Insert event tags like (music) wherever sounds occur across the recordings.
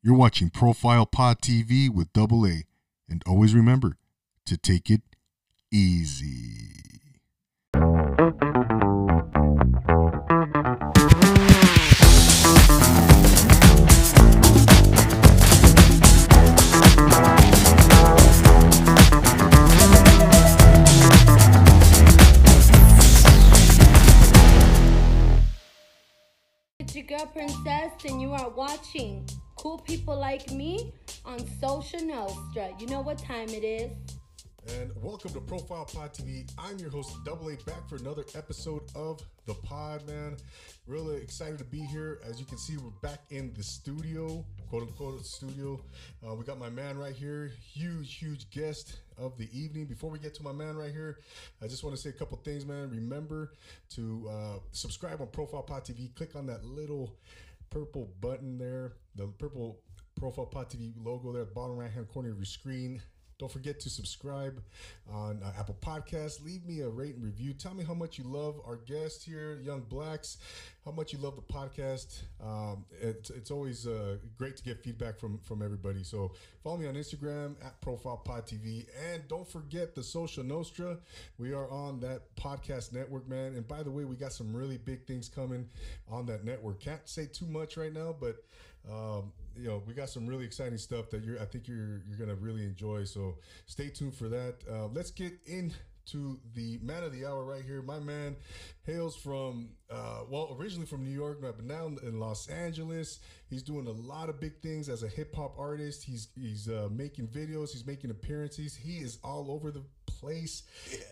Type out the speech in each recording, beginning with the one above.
You're watching Profile Pod TV with Double A, and always remember to take it easy. It's your girl Princess, and you are watching Cool People Like Me on Social Nostra. You know what time it is. And welcome to Profile Pod TV. I'm your host, Double A, back for another episode of the pod, man. Really excited to be here. As you can see, we're back in the studio, quote unquote studio. Uh, we got my man right here, huge, huge guest of the evening. Before we get to my man right here, I just want to say a couple things, man. Remember to uh, subscribe on Profile Pod TV. Click on that little purple button there, the purple Profile Pod TV logo there bottom right hand corner of your screen. Don't forget to subscribe on uh, Apple Podcasts. Leave me a rate and review. Tell me how much you love our guest here, Young Blacks, how much you love the podcast. Um, it's, it's always uh, great to get feedback from, from everybody. So follow me on Instagram at Profile Pod TV. And don't forget the Social Nostra. We are on that podcast network, man. And by the way, we got some really big things coming on that network. Can't say too much right now, but um, you know, we got some really exciting stuff that you're, I think you're, you're gonna really enjoy. So stay tuned for that. Uh, let's get into the man of the hour right here. My man hails from, uh, well, originally from New York, but now in Los Angeles. He's doing a lot of big things as a hip hop artist. He's he's uh, making videos. He's making appearances. He is all over the place,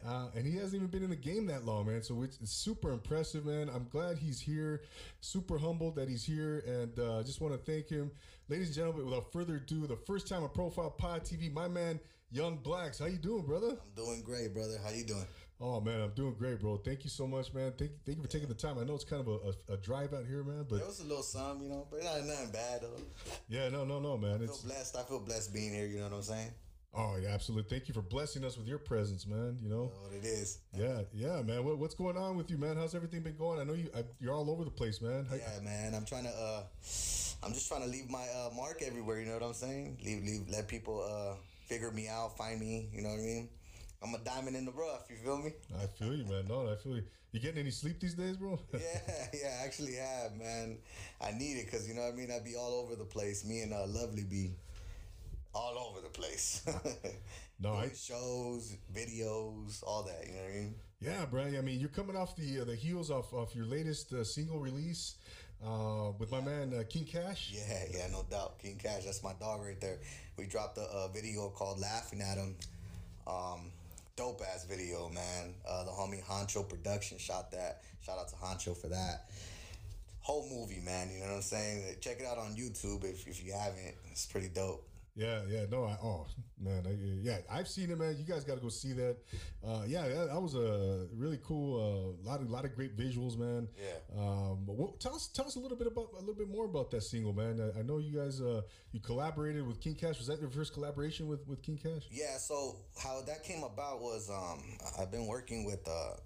uh, and he hasn't even been in the game that long, man. So it's, it's super impressive, man. I'm glad he's here. Super humbled that he's here, and uh, just want to thank him, ladies and gentlemen. Without further ado, the first time on Profile Pod TV, my man Young Blacks. How you doing, brother? I'm doing great, brother. How you doing? Oh man, I'm doing great, bro. Thank you so much, man. Thank, thank you for taking the time. I know it's kind of a, a, a drive out here, man, but It was a little something, you know, but not nothing bad though. yeah, no, no, no, man. I feel It's blessed. I feel blessed being here. You know what I'm saying? Oh yeah, absolutely. Thank you for blessing us with your presence, man. You know, what it is? yeah, yeah, man. What, what's going on with you, man? How's everything been going? I know you I, you're all over the place, man. How, Yeah, man. I'm trying to. uh I'm just trying to leave my uh, mark everywhere. You know what I'm saying? Leave, leave. Let people uh figure me out, find me. You know what I mean? I'm a diamond in the rough. You feel me? I feel you, man. No, I feel you. You getting any sleep these days, bro? (laughs) Yeah, yeah. I actually have, man. I need it because you know what I mean. I'd be all over the place. Me and uh, Lovely be all over the place. (laughs) no, I shows, videos, all that. You know what I mean? yeah, bro. I mean, you're coming off the uh, the heels of, of your latest uh, single release uh, with my man uh, King Cash. Yeah, yeah, no doubt. King Cash, that's my dog right there. We dropped a, a video called "Laughing at Him." Um, dope ass video, man. Uh, the homie Honcho Production shot that. Shout out to Honcho for that. Whole movie, man. You know what I'm saying? Check it out on YouTube if, if you haven't. It's pretty dope. Yeah, yeah, no, I, oh man, I, yeah, I've seen it, man. You guys got to go see that. Uh, yeah, that, that was a really cool, uh, lot of lot of great visuals, man. Yeah. Um, what, tell us, tell us a little bit about a little bit more about that single, man. I, I know you guys, uh, you collaborated with King Cash. Was that your first collaboration with with King Cash? Yeah, so how that came about was um, I've been working with uh,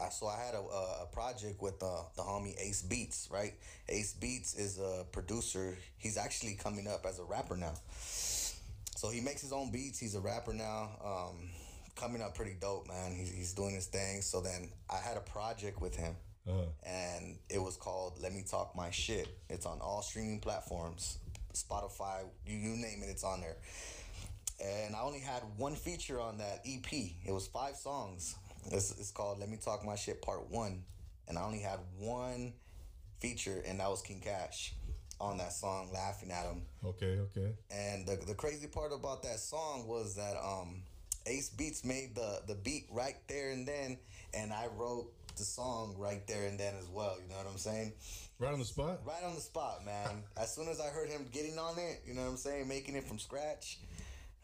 I, so I had a, a project with uh, the homie Ace Beats, right? Ace Beats is a producer. He's actually coming up as a rapper now. So he makes his own beats. He's a rapper now. Um, coming up pretty dope, man. He's, he's doing his thing. So then I had a project with him. Uh-huh. And it was called Let Me Talk My Shit. It's on all streaming platforms Spotify, you, you name it, it's on there and I only had one feature on that EP. It was five songs. It's, it's called "Let Me Talk My Shit" Part One, and I only had one feature, and that was King Cash on that song, laughing at him. Okay, okay. And the, the crazy part about that song was that um, Ace Beats made the the beat right there and then, and I wrote the song right there and then as well. You know what I'm saying? Right on the spot. Right on the spot, man. (laughs) as soon as I heard him getting on it, you know what I'm saying, making it from scratch,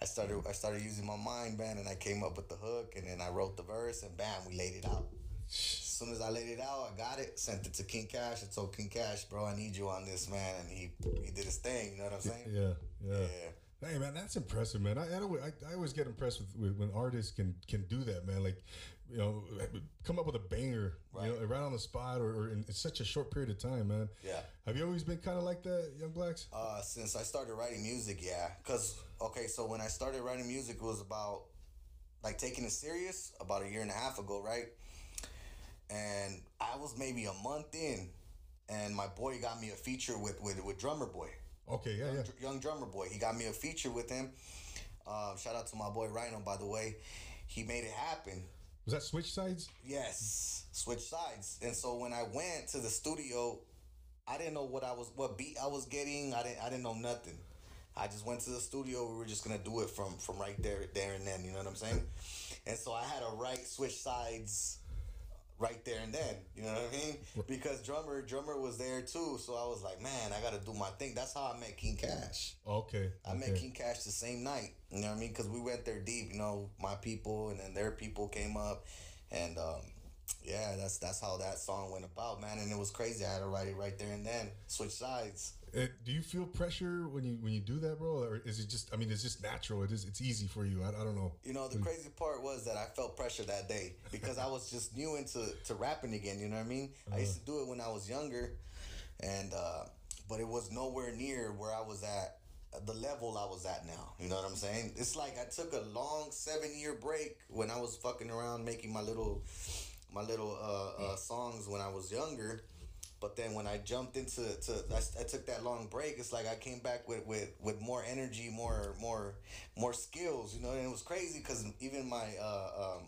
I started I started using my mind, man, and I came up with the hook, and then I wrote the verse, and bam, we laid it out. As soon as I laid it out, I got it, sent it to King Cash. I told King Cash, bro, I need you on this, man, and he he did his thing. You know what I'm saying? Yeah, yeah. Yeah. Hey man, that's impressive, man. I I, I always get impressed with, with when artists can can do that, man. Like, you know, come up with a banger, you know, right on the spot or, or in such a short period of time, man. Yeah. Have you always been kind of like that, Young Blacks? Uh, since I started writing music, yeah. Cause okay, so when I started writing music, it was about like taking it serious about a year and a half ago, right? And I was maybe a month in, and my boy got me a feature with with, with Drummer Boy, Okay, yeah, yeah. Dr- young Drummer Boy. He got me a feature with him. Um, shout out to my boy Rhino, by the way. He made it happen. Was that Switch Sides? Yes, switch sides. And so when I went to the studio, I didn't know what I was, what beat I was getting. I didn't, I didn't know nothing. I just went to the studio. We were just gonna do it from from right there, there and then. You know what I'm saying? And so I had to write switch sides right there and then. You know what I mean? Because drummer drummer was there too. So I was like, man, I gotta do my thing. That's how I met King Cash. Okay. I okay. met King Cash the same night. You know what I mean? Because we went there deep. You know, my people and then their people came up, and um, yeah, that's that's how that song went about, man. And it was crazy. I had to write it right there and then, switch sides. Uh, do you feel pressure when you when you do that, bro, or is it just? I mean, it's just natural. It is. It's easy for you. I, I don't know. You know, the crazy part was that I felt pressure that day because I was (laughs) just new into to rapping again. You know what I mean? I used to do it when I was younger, and uh, but it was nowhere near where I was at the level I was at now. You know what I'm saying? It's like I took a long seven year break when I was fucking around making my little my little uh, uh, songs when I was younger. But then when I jumped into to I, I took that long break, it's like I came back with, with, with more energy, more more more skills, you know. And it was crazy because even my uh, um,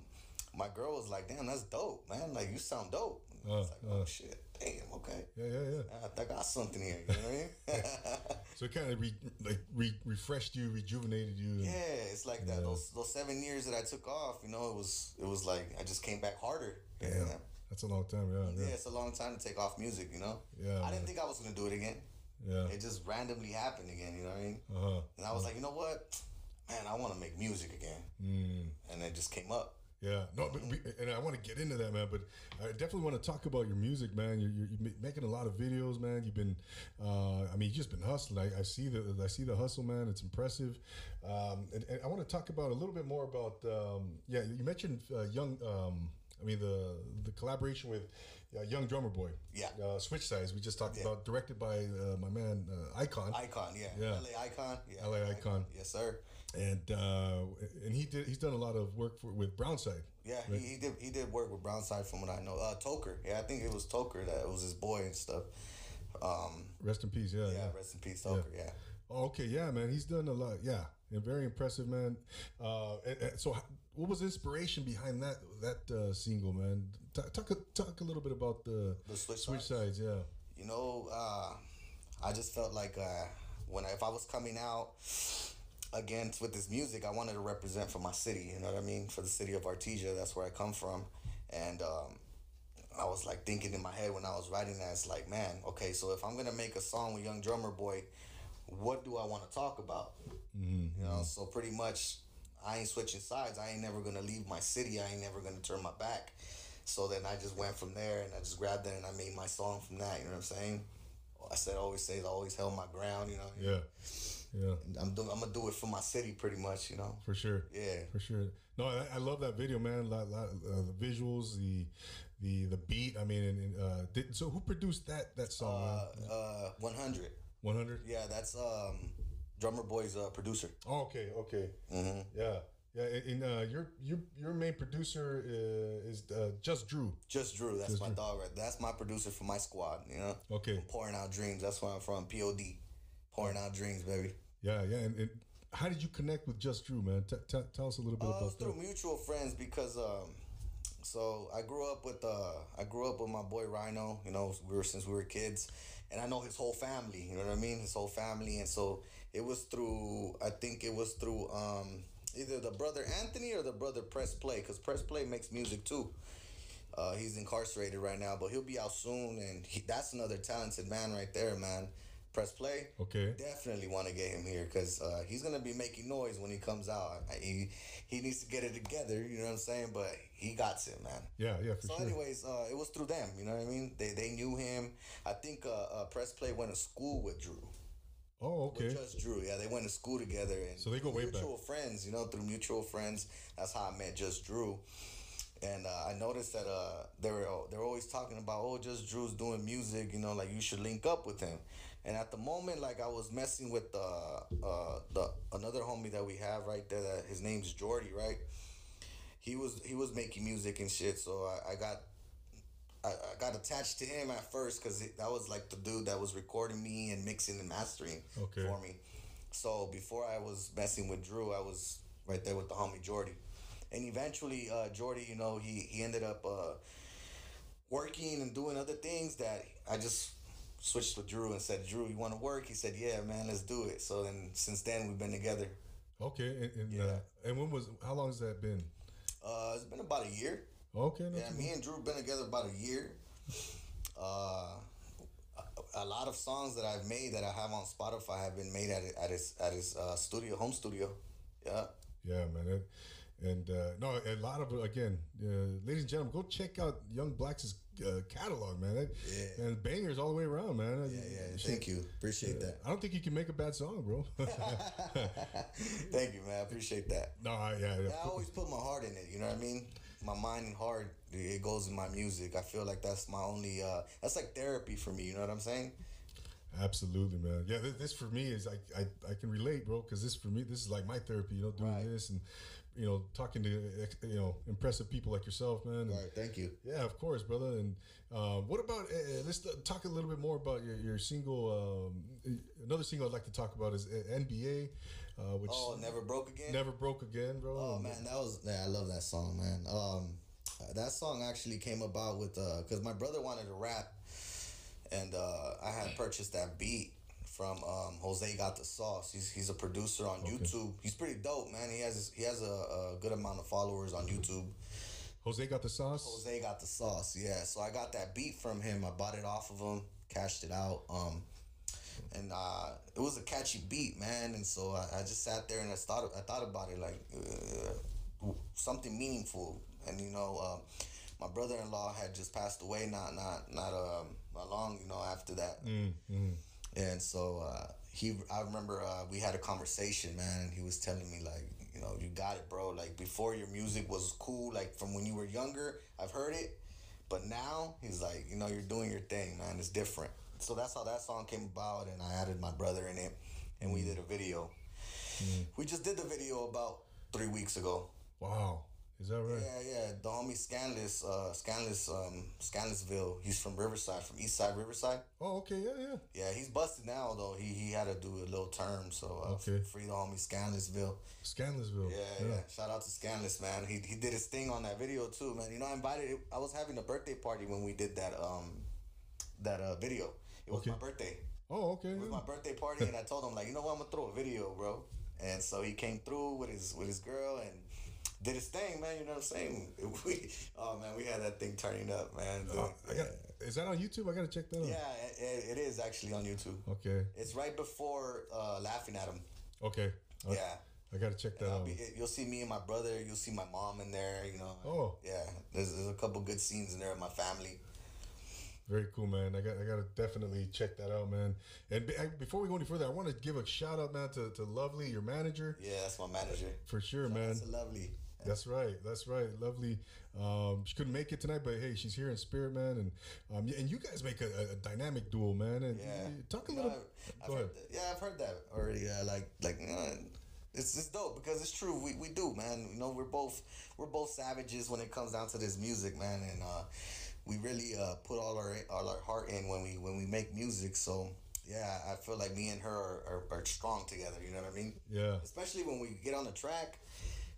my girl was like, "Damn, that's dope, man! Like you sound dope." I was like, "Oh shit, damn, okay." Yeah, yeah, yeah. I, I got something here. You know what I mean? (laughs) So it kind of re, like re, refreshed you, rejuvenated you. and- yeah, it's like that. Those those seven years that I took off, you know, it was it was like I just came back harder. Yeah. Yeah. That's a long time. Yeah, Yeah, yeah, it's a long time to take off music, you know. Yeah, I man. didn't think I was gonna do it again. yeah. It just randomly happened again. You know what I mean? Uh huh. And I was like, you know what, man, I want to make music again. Mm. And it just came up. Yeah, no, but and I want to get into that, man. But I definitely want to talk about your music, man. You're, you're, making a lot of videos, man. You've been, uh, I mean, you've just been hustling. I, I see the, I see the hustle, man. It's impressive. Um, and, and I want to talk about a little bit more about, um, yeah, you mentioned uh, young. Um, I mean, the the collaboration with uh, Young Drummer Boy. Yeah. Uh, Switch Sides. We just talked Yeah. about, directed by uh, my man uh, Icon. Icon, yeah. Yeah. LA Icon. Yeah. LA Icon. Yes, sir. and uh, and he did. He's done a lot of work for, with Brownside. Yeah, he, he did. He did work with Brownside, from what I know. Uh, Toker. Yeah, I think it was Toker that was his boy and stuff. Um, Rest in peace. Yeah. yeah, yeah. rest in peace, Toker. Yeah. Oh, okay, yeah, man, he's done a lot. Yeah, and very impressive, man. Uh, and, and so, what was the inspiration behind that that uh, single, man? Talk a, talk a little bit about the, The Switch switch Sides? sides. Yeah, You know, uh, I just felt like uh, when I, if I was coming out again with this music, I wanted to represent for my city. You know what I mean? For the city of Artesia, that's where I come from, and um, I was like thinking in my head when I was writing that, it's like, man, okay, so if I'm gonna make a song with Young Drummer Boy, what do I want to talk about? You know, so pretty much, I ain't switching sides. I ain't never gonna leave my city. I ain't never gonna turn my back. So then I just went from there, and I just grabbed it, and I made my song from that. You know what I'm saying? I said, I always say, I always held my ground. You know. yeah, yeah, I'm doing. I'm gonna do it for my city, pretty much. You know. for sure. Yeah. for sure. No, I, I love that video, man. Lot, lot, uh, the visuals, the the the beat. I mean, and, and uh, did, so who produced that that song? Uh, uh, 100. One hundred. Yeah, that's um, Drummer Boy's uh, producer. Oh, okay, okay. Mm-hmm. Yeah, yeah. And uh, your your your main producer uh, is uh, just Drew. Just Drew. That's Just my Drew. dog. Right. That's my producer for my squad. You know. Okay. Pouring out dreams. That's where I'm from. Pod. Pouring out dreams, baby. Yeah, yeah. And, and how did you connect with Just Drew, man? T- t- tell us a little bit Uh, about through that. mutual friends because um, so I grew up with uh, I grew up with my boy Rhino. You know, we were since we were kids, and I know his whole family. You know what I mean? His whole family, and so it was through. I think it was through um, either the brother Anthony or the brother Press Play, because Press Play makes music too. Uh, he's incarcerated right now, but he'll be out soon, and he, that's another talented man right there, man. Press Play. Okay. Definitely want to get him here because uh, he's gonna be making noise when he comes out. He he needs to get it together. You know what I'm saying? But he got it, man. Yeah, yeah, for So, sure. anyways, uh, it was through them. You know what I mean? They they knew him. I think uh, uh, Press Play went to school with Drew. Oh, Oh, okay. With Just Drew. Yeah, they went to school together. And So they go way back. mutual friends, you know, through mutual friends. That's how I met Just Drew. And uh, I noticed that uh, they were they were always talking about oh just Drew's doing music you know like you should link up with him, and at the moment like I was messing with uh, uh, the another homie that we have right there that his name's Jordy right, he was he was making music and shit so I, I got I, I got attached to him at first because that was like the dude that was recording me and mixing and mastering Okay. for me. So before I was messing with Drew, I was right there with the homie Jordy, and eventually uh, Jordy, you know, he he ended up uh, working and doing other things that I just switched with Drew and said, Drew, you want to work? He said, Yeah, man, let's do it. So then since then we've been together. Okay, and and, Yeah. uh, and when was how long has that been? Uh, it's been about a year. Okay, no, Yeah, me and Drew been together about a year. (laughs) Uh, a, a lot of songs that I've made that I have on Spotify have been made at at his at his uh, studio, home studio. Yeah. yeah, man. That, and uh, no, a lot of again, uh, ladies and gentlemen, go check out Young Black's uh, catalog, man. That, Yeah. and bangers all the way around, man. Yeah, yeah. Thank you. Appreciate that. I don't think you can make a bad song, bro. (laughs) Thank you, man. I appreciate that. no, I- yeah. I always put my heart in it. You know what I mean? My mind and heart, it goes in my music. I feel like that's my only. Uh, that's like therapy for me. You know what I'm saying? Absolutely, man. Yeah, this, this for me is I, I I can relate, bro, because this for me this is like my therapy. You know, doing Right. this and you know talking to you know impressive people like yourself, man. And- Right. Thank you. Yeah, of course, brother. And uh, what about? Uh, let's talk a little bit more about your, your single. Um, another single I'd like to talk about is uh, NBA, uh, which Oh, never broke again. never broke again, bro. Oh man, that was yeah, I love that song, man. Um, that song actually came about with uh, cause my brother wanted to rap, and uh, I had purchased that beat from um, Jose Got the Sauce. He's he's a producer on YouTube. He's pretty dope, man. He has he has a, a good amount of followers on YouTube. Jose got the sauce. Jose got the sauce, yeah. So I got that beat from him. I bought it off of him, cashed it out. Um, and uh, it was a catchy beat, man. And so I, I just sat there and I thought I thought about it like uh, something meaningful. And you know, um, my brother in law had just passed away not not not um not long you know after that. And so uh, he, I remember uh, we had a conversation, man, and he was telling me like, you know, you got it, bro. Like before, your music was cool, like from when you were younger. I've heard it, but now he's like, you know, you're doing your thing, man. It's different. So that's how that song came about, and I added my brother in it, and we did a video. We just did the video about three weeks ago. Wow, is that right? Yeah, yeah. The homie Scanless, uh, Scanless, um, Scanlessville. He's from Riverside, from East Side Riverside. Oh, okay, yeah, yeah. Yeah, he's busted now though. He he had to do a little term, so uh, Okay. free the homie Scanlessville. Scanlessville. Yeah, yeah, Shout out to Scanless, man. He he did his thing on that video too, man. You know, I invited. I was having a birthday party when we did that um that uh video. It was Okay. my birthday. Oh, okay. It was my birthday party, and I told him like, you know what, I'm gonna throw a video, bro. And so he came through with his with his girl and did his thing, man. You know what I'm saying? (laughs) We oh man, we had that thing turning up, man. Uh, I got, is that on YouTube? I gotta check that out. yeah, it, it is actually on YouTube. Okay. It's right before uh, laughing at him. Okay. Yeah. I gotta check that out. be, you'll see me and my brother. You'll see my mom in there. You know. Oh. Yeah. There's, there's a couple good scenes in there of my family. Very cool, man. I got I gotta definitely check that out, man. And be, I, before we go any further, I want to give a shout out, man, to, to Lovely, your manager, Yeah, that's my manager. for sure, man. That's lovely. That's right. That's right. Lovely. Um, she couldn't make it tonight, but hey, she's here in spirit, man. And um, and you guys make a, a dynamic duel, man. And Yeah. talk a little. know, I've, I've ahead. Yeah, I've heard that already. Yeah, like like uh, it's it's dope because it's true. We, we do, man. You know, we're both we're both savages when it comes down to this music, man. And uh, we really uh, put all our all our heart in when we when we make music. So yeah, I feel like me and her are, are, are strong together. You know what I mean? Yeah. especially when we get on the track.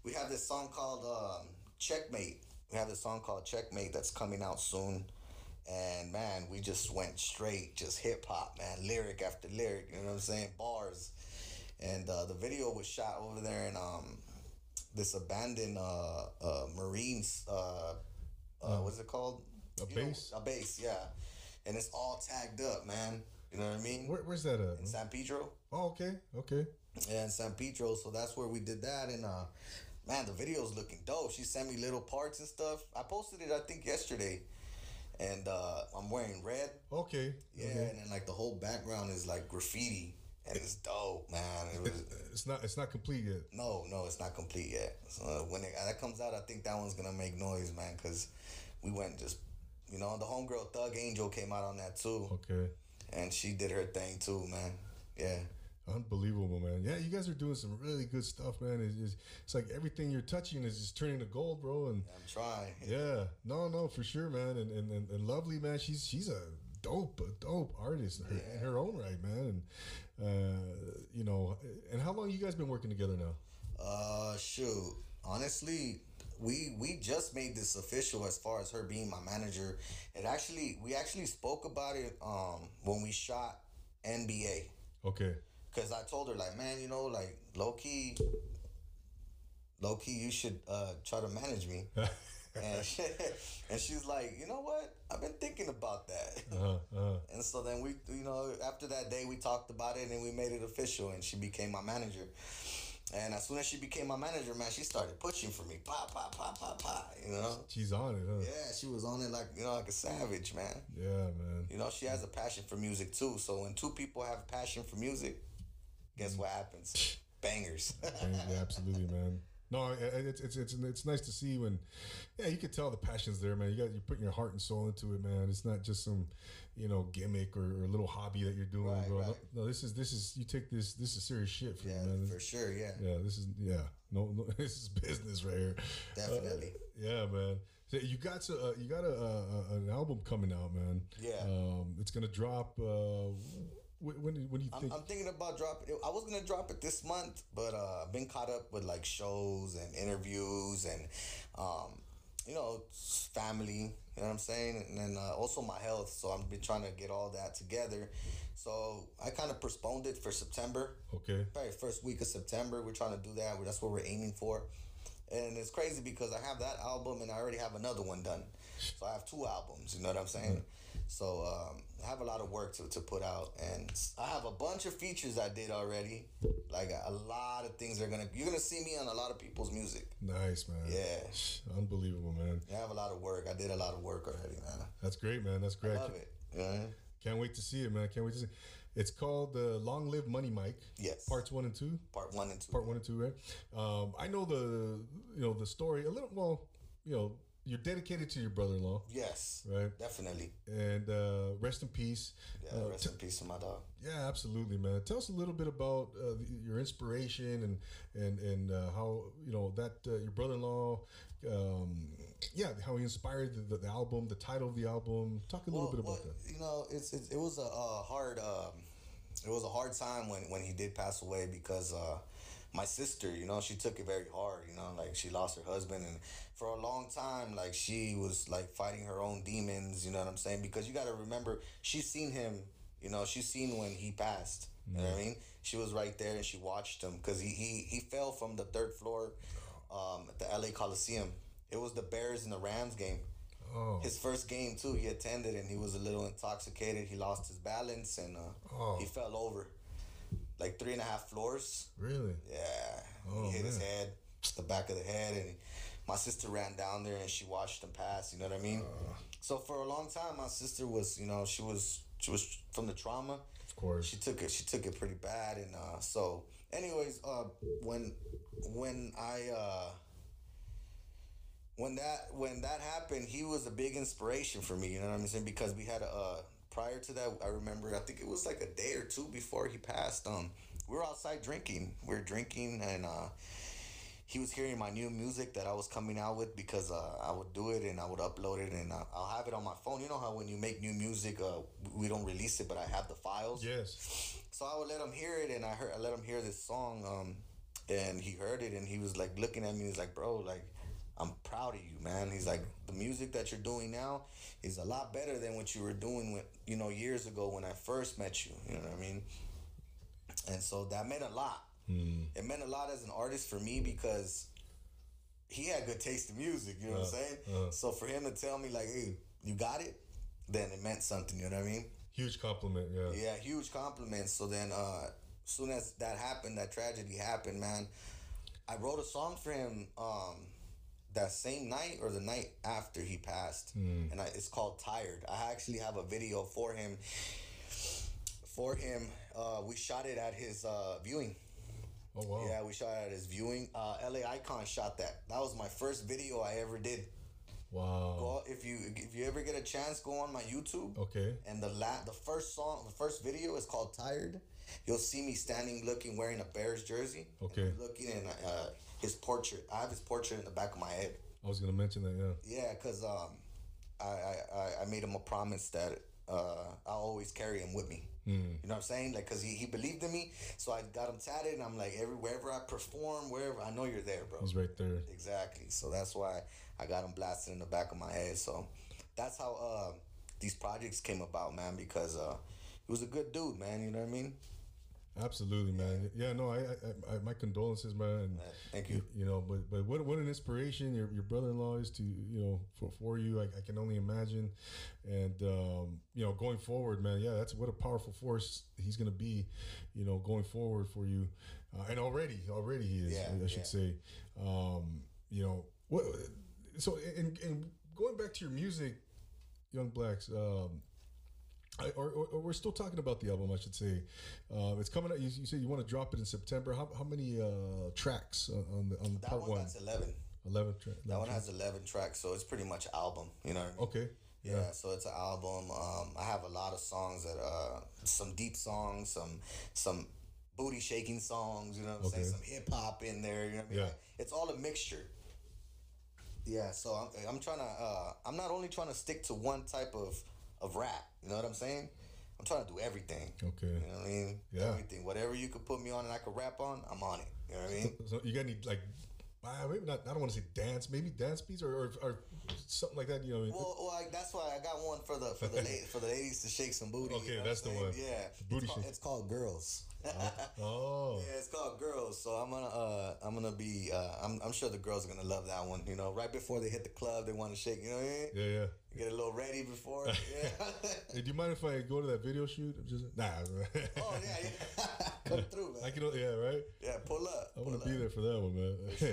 We have this song called um, Checkmate. We have this song called Checkmate that's coming out soon. And man, we just went straight, just hip hop, man, lyric after lyric, you know what I'm saying? Bars. And uh, the video was shot over there in um, this abandoned uh, uh, Marines, uh, uh, what's it called? A You know, base? a base, yeah. And it's all tagged up, man. You know what I mean? Where, where's that at? In San Pedro. Oh, okay. Okay. Yeah, in San Pedro. So that's where we did that. And uh, man, the video's looking dope. She sent me little parts and stuff. I posted it, I think, yesterday. And uh, I'm wearing red. Okay. Yeah, Okay. and then like the whole background is like graffiti. and it's dope, man. It was (laughs) It's not it's not complete yet. no, no, it's not complete yet. So when it, that comes out, I think that one's gonna make noise, man, because we went just, you know, the homegirl Thug Angel came out on that too, Okay. and she did her thing too, man. Yeah, Unbelievable, man. Yeah, you guys are doing some really good stuff, man. It's, it's, it's like everything you're touching is just turning to gold, bro. And I'm trying. (laughs) yeah, no, no, for sure, man. And and, and, and lovely, man. She's she's a dope, a dope artist in her, in her own right, man. And uh, you know, and how long you guys been working together now? Uh, shoot. Honestly, we we just made this official as far as her being my manager. It actually we actually spoke about it um when we shot NBA. Okay. Cause I told her like, man, you know, like low key, low key, you should uh, try to manage me. (laughs) and she, (laughs) and she's like, you know what? I've been thinking about that. Uh-huh, uh-huh. And so then we, you know, after that day, we talked about it and we made it official, and she became my manager. And as soon as she became my manager, man, she started pushing for me, pa pa pa pa pa. You know, She's on it, huh? yeah, she was on it like you know, like a savage, man. Yeah, man. You know, she has a passion for music too. So when two people have a passion for music, guess what happens? Mm. (laughs) Bangers. Yeah, absolutely, (laughs) man. No, it's it's it's it's nice to see when, yeah, you can tell the passion's there, man. You got you're putting your heart and soul into it, man. It's not just some, you know, gimmick or, or little hobby that you're doing, Right, bro. right. No, this is this is you take this this is serious shit for yeah, you, man. for sure. Yeah, Yeah, this is yeah. No, no, (laughs) this is business right here. definitely. Uh, yeah, man. So you got to, uh, you got a, a, an album coming out, man. Yeah. Um, it's gonna drop. Uh, when when, do- when you I'm, think? I'm thinking about dropping it. I was gonna drop it this month, but uh, I've been caught up with like shows and interviews and, um, you know, family. You know what I'm saying? And then uh, also my health. So I've been trying to get all that together. So I kind of postponed it for September. okay. Probably first week of September. We're trying to do that. That's what we're aiming for. And it's crazy because I have that album and I already have another one done. So I have two albums, you know what I'm saying? So um, I have a lot of work to, to put out. And I have a bunch of features I did already. Like a lot of things are to, you're to see me on a lot of people's music. Nice, man. Yeah. Unbelievable, man. I have a lot of work. I did a lot of work already, man. That's great, man. That's great. I love it. Yeah. Can't wait to see it, man. Can't wait to see. It. It's called the Long Live Money Mike. Yes. Parts one and two. Part one and two. Part one and two, right? Um, I know the you know the story a little. Well, you know, you're dedicated to your brother-in-law, Yes. right? Definitely. And uh, rest in peace. Yeah, Uh, rest in peace to my dog. Yeah, absolutely, man. Tell us a little bit about uh, the, your inspiration and and and uh, how you know that uh, your brother-in-law, um, yeah, how he inspired the, the, the album, the title of the album. Talk a little Well, bit about well, that. You know, it's, it's it was a, a hard um, it was a hard time when when he did pass away because uh, my sister, you know, she took it very hard. You know, like she lost her husband, and for a long time, like she was like fighting her own demons. You know what I'm saying? Because you got to remember, she's seen him. You know, she's seen when he passed. You know what I mean? She was right there and she watched him because he, he he fell from the third floor um, at the LA Coliseum. It was the Bears and the Rams game. Oh, His first game too, he attended and he was a little intoxicated. He lost his balance and uh, Oh. he fell over, like three and a half floors. really? Yeah, Oh, he hit his head, the back of the head, and my sister ran down there and she watched him pass. You know what I mean? Uh. so for a long time, my sister was, you know, she was she was from the trauma. Of course. She took it. She took it pretty bad, and uh, so, anyways, uh, when when I uh, when that when that happened, he was a big inspiration for me. You know what I'm saying? Because we had a uh, prior to that, I remember. I think it was like a day or two before he passed. Um, we were outside drinking. We were drinking, and uh, he was hearing my new music that I was coming out with because uh, I would do it and I would upload it and uh, I'll have it on my phone. You know how when you make new music, uh, we don't release it, but I have the files. Yes. So I would let him hear it, and I heard I let him hear this song, um, and he heard it, and he was like looking at me. He's like, "Bro, like, I'm proud of you, man." He's like, "The music that you're doing now is a lot better than what you were doing, when, you know, years ago when I first met you." You know what I mean? And so that meant a lot. It meant a lot as an artist for me because he had good taste in music. You know what I'm saying? uh. So for him to tell me like, "Hey, you got it," then it meant something. You know what I mean? Huge compliment. Yeah. Yeah, huge compliments. So then, uh, soon as that happened, that tragedy happened, man, I wrote a song for him um, that same night or the night after he passed, and I, it's called "Tired." I actually have a video for him for him. Uh, we shot it at his uh, viewing. Oh wow. Yeah, we shot it at his viewing. Uh, LA Icon shot that. That was my first video I ever did. Wow. Go if you if you ever get a chance, go on my YouTube. Okay. And the la- the first song, the first video is called "Tired." You'll see me standing, looking, wearing a Bears jersey. Okay. And looking in uh, his portrait. I have his portrait in the back of my head. I was gonna mention that. Yeah. Yeah, cause um, I I, I- made him a promise that uh I'll always carry him with me. You know what I'm saying? Like, cause he, he believed in me, so I got him tatted, and I'm like, every wherever I perform, wherever I know you're there, bro. He's right there. Exactly. So that's why I got him blasted in the back of my head. So that's how uh, these projects came about, man. Because uh, he was a good dude, man. You know what I mean? Absolutely, man. Yeah, no, I, I, I my condolences, man. Thank you. You know, but but what what an inspiration your your brother in law is to you know for for you. I, I can only imagine, and um, you know going forward, man. Yeah, that's what a powerful force he's gonna be, you know, going forward for you, uh, and already already he is. Yeah, I should yeah. say, um, you know what. So and and going back to your music, Young Blacks. Um, or, or, or we're still talking about the album, I should say. Uh, it's coming out. You, you said you want to drop it in September. How, how many uh, tracks on on, the, on That part one, that's eleven. Eleven. Tra- That one has eleven tracks, so it's pretty much album. You know I mean? Okay. Yeah, so it's an album. Um, I have a lot of songs that uh, some deep songs, some some booty shaking songs. You know what I'm saying? Some hip hop in there. You know what I mean? Yeah. It's all a mixture. Yeah, so I'm, I'm trying to. Uh, I'm not only trying to stick to one type of of rap. You know what I'm saying? I'm trying to do everything. Okay. You know what I mean? Yeah. Everything. Whatever you could put me on and I could rap on, I'm on it. You know what I mean? So you got any like? Uh, maybe not. I don't want to say dance. Maybe dance beats or, or, or something like that. You know. Well, well like, that's why I got one for the for the la- for the ladies to shake some booty. Okay, you know that's the one. Yeah, The booty it's called, it's called Girls. (laughs) oh. Yeah, it's called Girls. So I'm gonna uh I'm gonna be uh I'm I'm sure the girls are gonna love that one. You know, right before they hit the club, they want to shake. You know what I mean? Yeah, yeah. Get a little ready before. (laughs) Yeah. Hey, do you mind if I go to that video shoot? I'm just nah. oh yeah, yeah. (laughs) Come through, man. I can. Yeah, right. yeah, pull up. I want to be there for that one, man. Sure.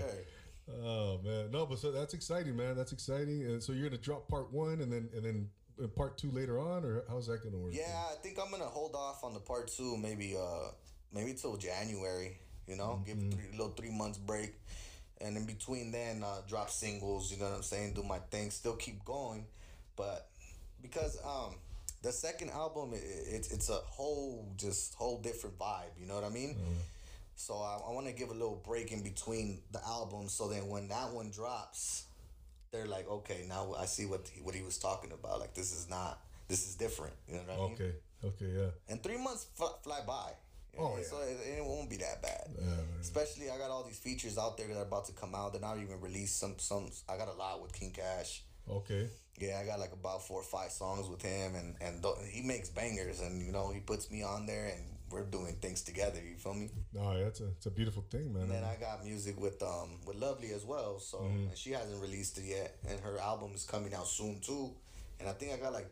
Oh man, no, but so that's exciting, man. That's exciting. And so you're gonna drop part one, and then and then part two later on, or how's that gonna work? Yeah, I think I'm gonna hold off on the part two, maybe uh maybe till January. You know, give Mm-hmm. a three, little three months break, and in between then uh, drop singles. You know what I'm saying? Do my thing, still keep going, but because um the second album it, it's it's a whole just whole different vibe. You know what I mean? Mm-hmm. So I, I want to give a little break in between the albums, so then when that one drops, they're like, okay, now I see what he, what he was talking about. Like this is not, this is different. You know what I mean? Okay. Okay. Yeah. And three months fly, fly by. You know Oh, what I mean? yeah. So it, it won't be that bad. Yeah. Especially I got all these features out there that are about to come out. They're not even released. Some some I got a lot with King Cash. Okay. Yeah, I got like about four or five songs with him, and and th- he makes bangers, and you know he puts me on there, and we're doing things together. You feel me? No, that's a it's a beautiful thing, man. And then I got music with um with Lovely as well. So Mm-hmm. and she hasn't released it yet, and her album is coming out soon too. And I think I got like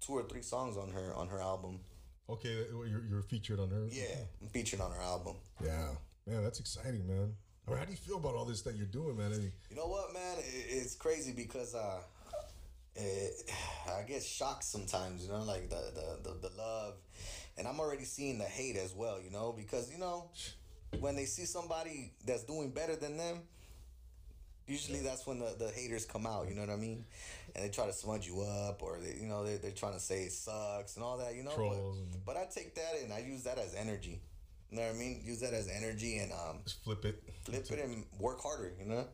two or three songs on her on her album. okay, you're, you're featured on her. Yeah, I'm featured on her album. Yeah. Man, that's exciting, man. How do you feel about all this that you're doing, man? I mean, You know what, man? It, it's crazy because uh, it, (sighs) I get shocked sometimes. You know, like the, the the the love, and I'm already seeing the hate as well. You know, because you know when they see somebody that's doing better than them. Usually that's when the, the haters come out, you know what I mean? And they try to smudge you up or, they, you know, they, they're trying to say it sucks and all that, you know? Trolls But, but I take that and I use that as energy. You know what I mean? Use that as energy and um, just flip it. flip it and work harder, you know?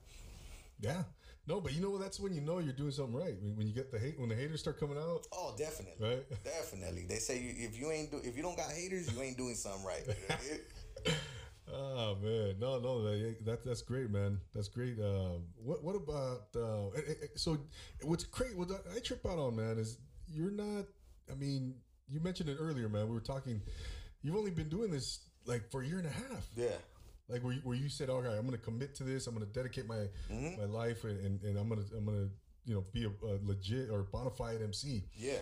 Yeah. No, but you know what? That's when you know you're doing something right. When, when you get the hate, when the haters start coming out, Oh, definitely. Right. Definitely. They say if you ain't do, if you don't got haters, you ain't doing something right. Oh (laughs) man, no, no, that, that that's great, man. That's great. Uh, what what about uh, eh, eh, so? What's great? What I trip out on, man, is you're not. I mean, you mentioned it earlier, man. We were talking. You've only been doing this like for a year and a half. yeah. Like where you, where you said, "Okay, I'm going to commit to this. I'm going to dedicate my my life, and, and, I'm going to I'm going to you know be a, a legit or bona fide MC." Yeah.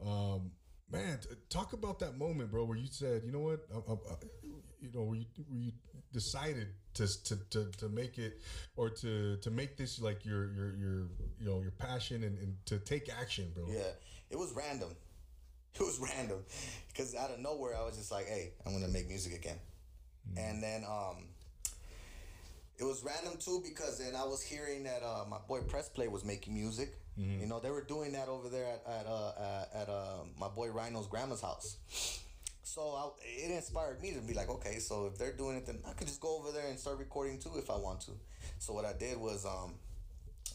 Um, man, t- talk about that moment, bro, where you said, you know what, I, I, I- you know, where you, where you decided to, to, to, to make it or to, to make this like your, your, your, you know, your passion and, and to take action, bro. Yeah. It was random. (laughs) It was random, because out of nowhere I was just like, "Hey, I'm gonna make music again," and then um, it was random too because then I was hearing that uh, my boy Press Play was making music. You know, they were doing that over there at at uh, at, uh, my boy Rhino's grandma's house. So I, it inspired me to be like, okay, so if they're doing it, then I could just go over there and start recording too if I want to. So what I did was um,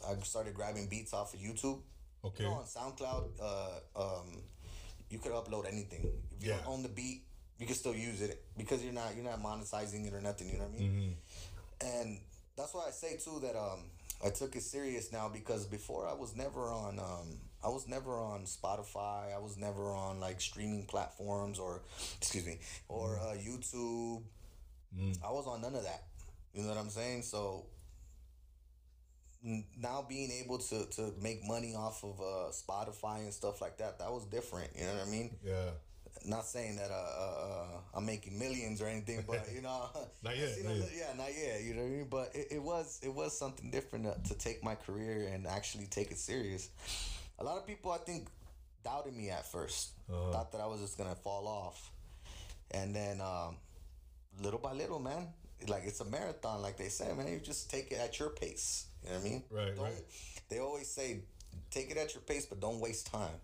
I started grabbing beats off of YouTube. Okay. You know, on SoundCloud, uh, um, you could upload anything. If you Yeah. own the beat, you can still use it because you're not you're not monetizing it or nothing. You know what I mean? And that's why I say too that um, I took it serious now because before I was never on um, I was never on Spotify. I was never on like streaming platforms or excuse me or uh, YouTube. I was on none of that. You know what I'm saying? So now being able to to make money off of uh, Spotify and stuff like that, that was different. You know what I mean? Yeah. Not saying that uh, uh, uh, I'm making millions or anything, but you know, (laughs) Not yet, you not know, yet. yeah, not yet. You know what I mean? But it, it was it was something different to, to take my career and actually take it serious. A lot of people, I think, doubted me at 1st Uh-huh. Thought that I was just gonna fall off, and then um, little by little, man, like it's a marathon, like they say, man. You just take it at your pace. You know what I mean? Right, Don't, right. They always say, take it at your pace, but don't waste time.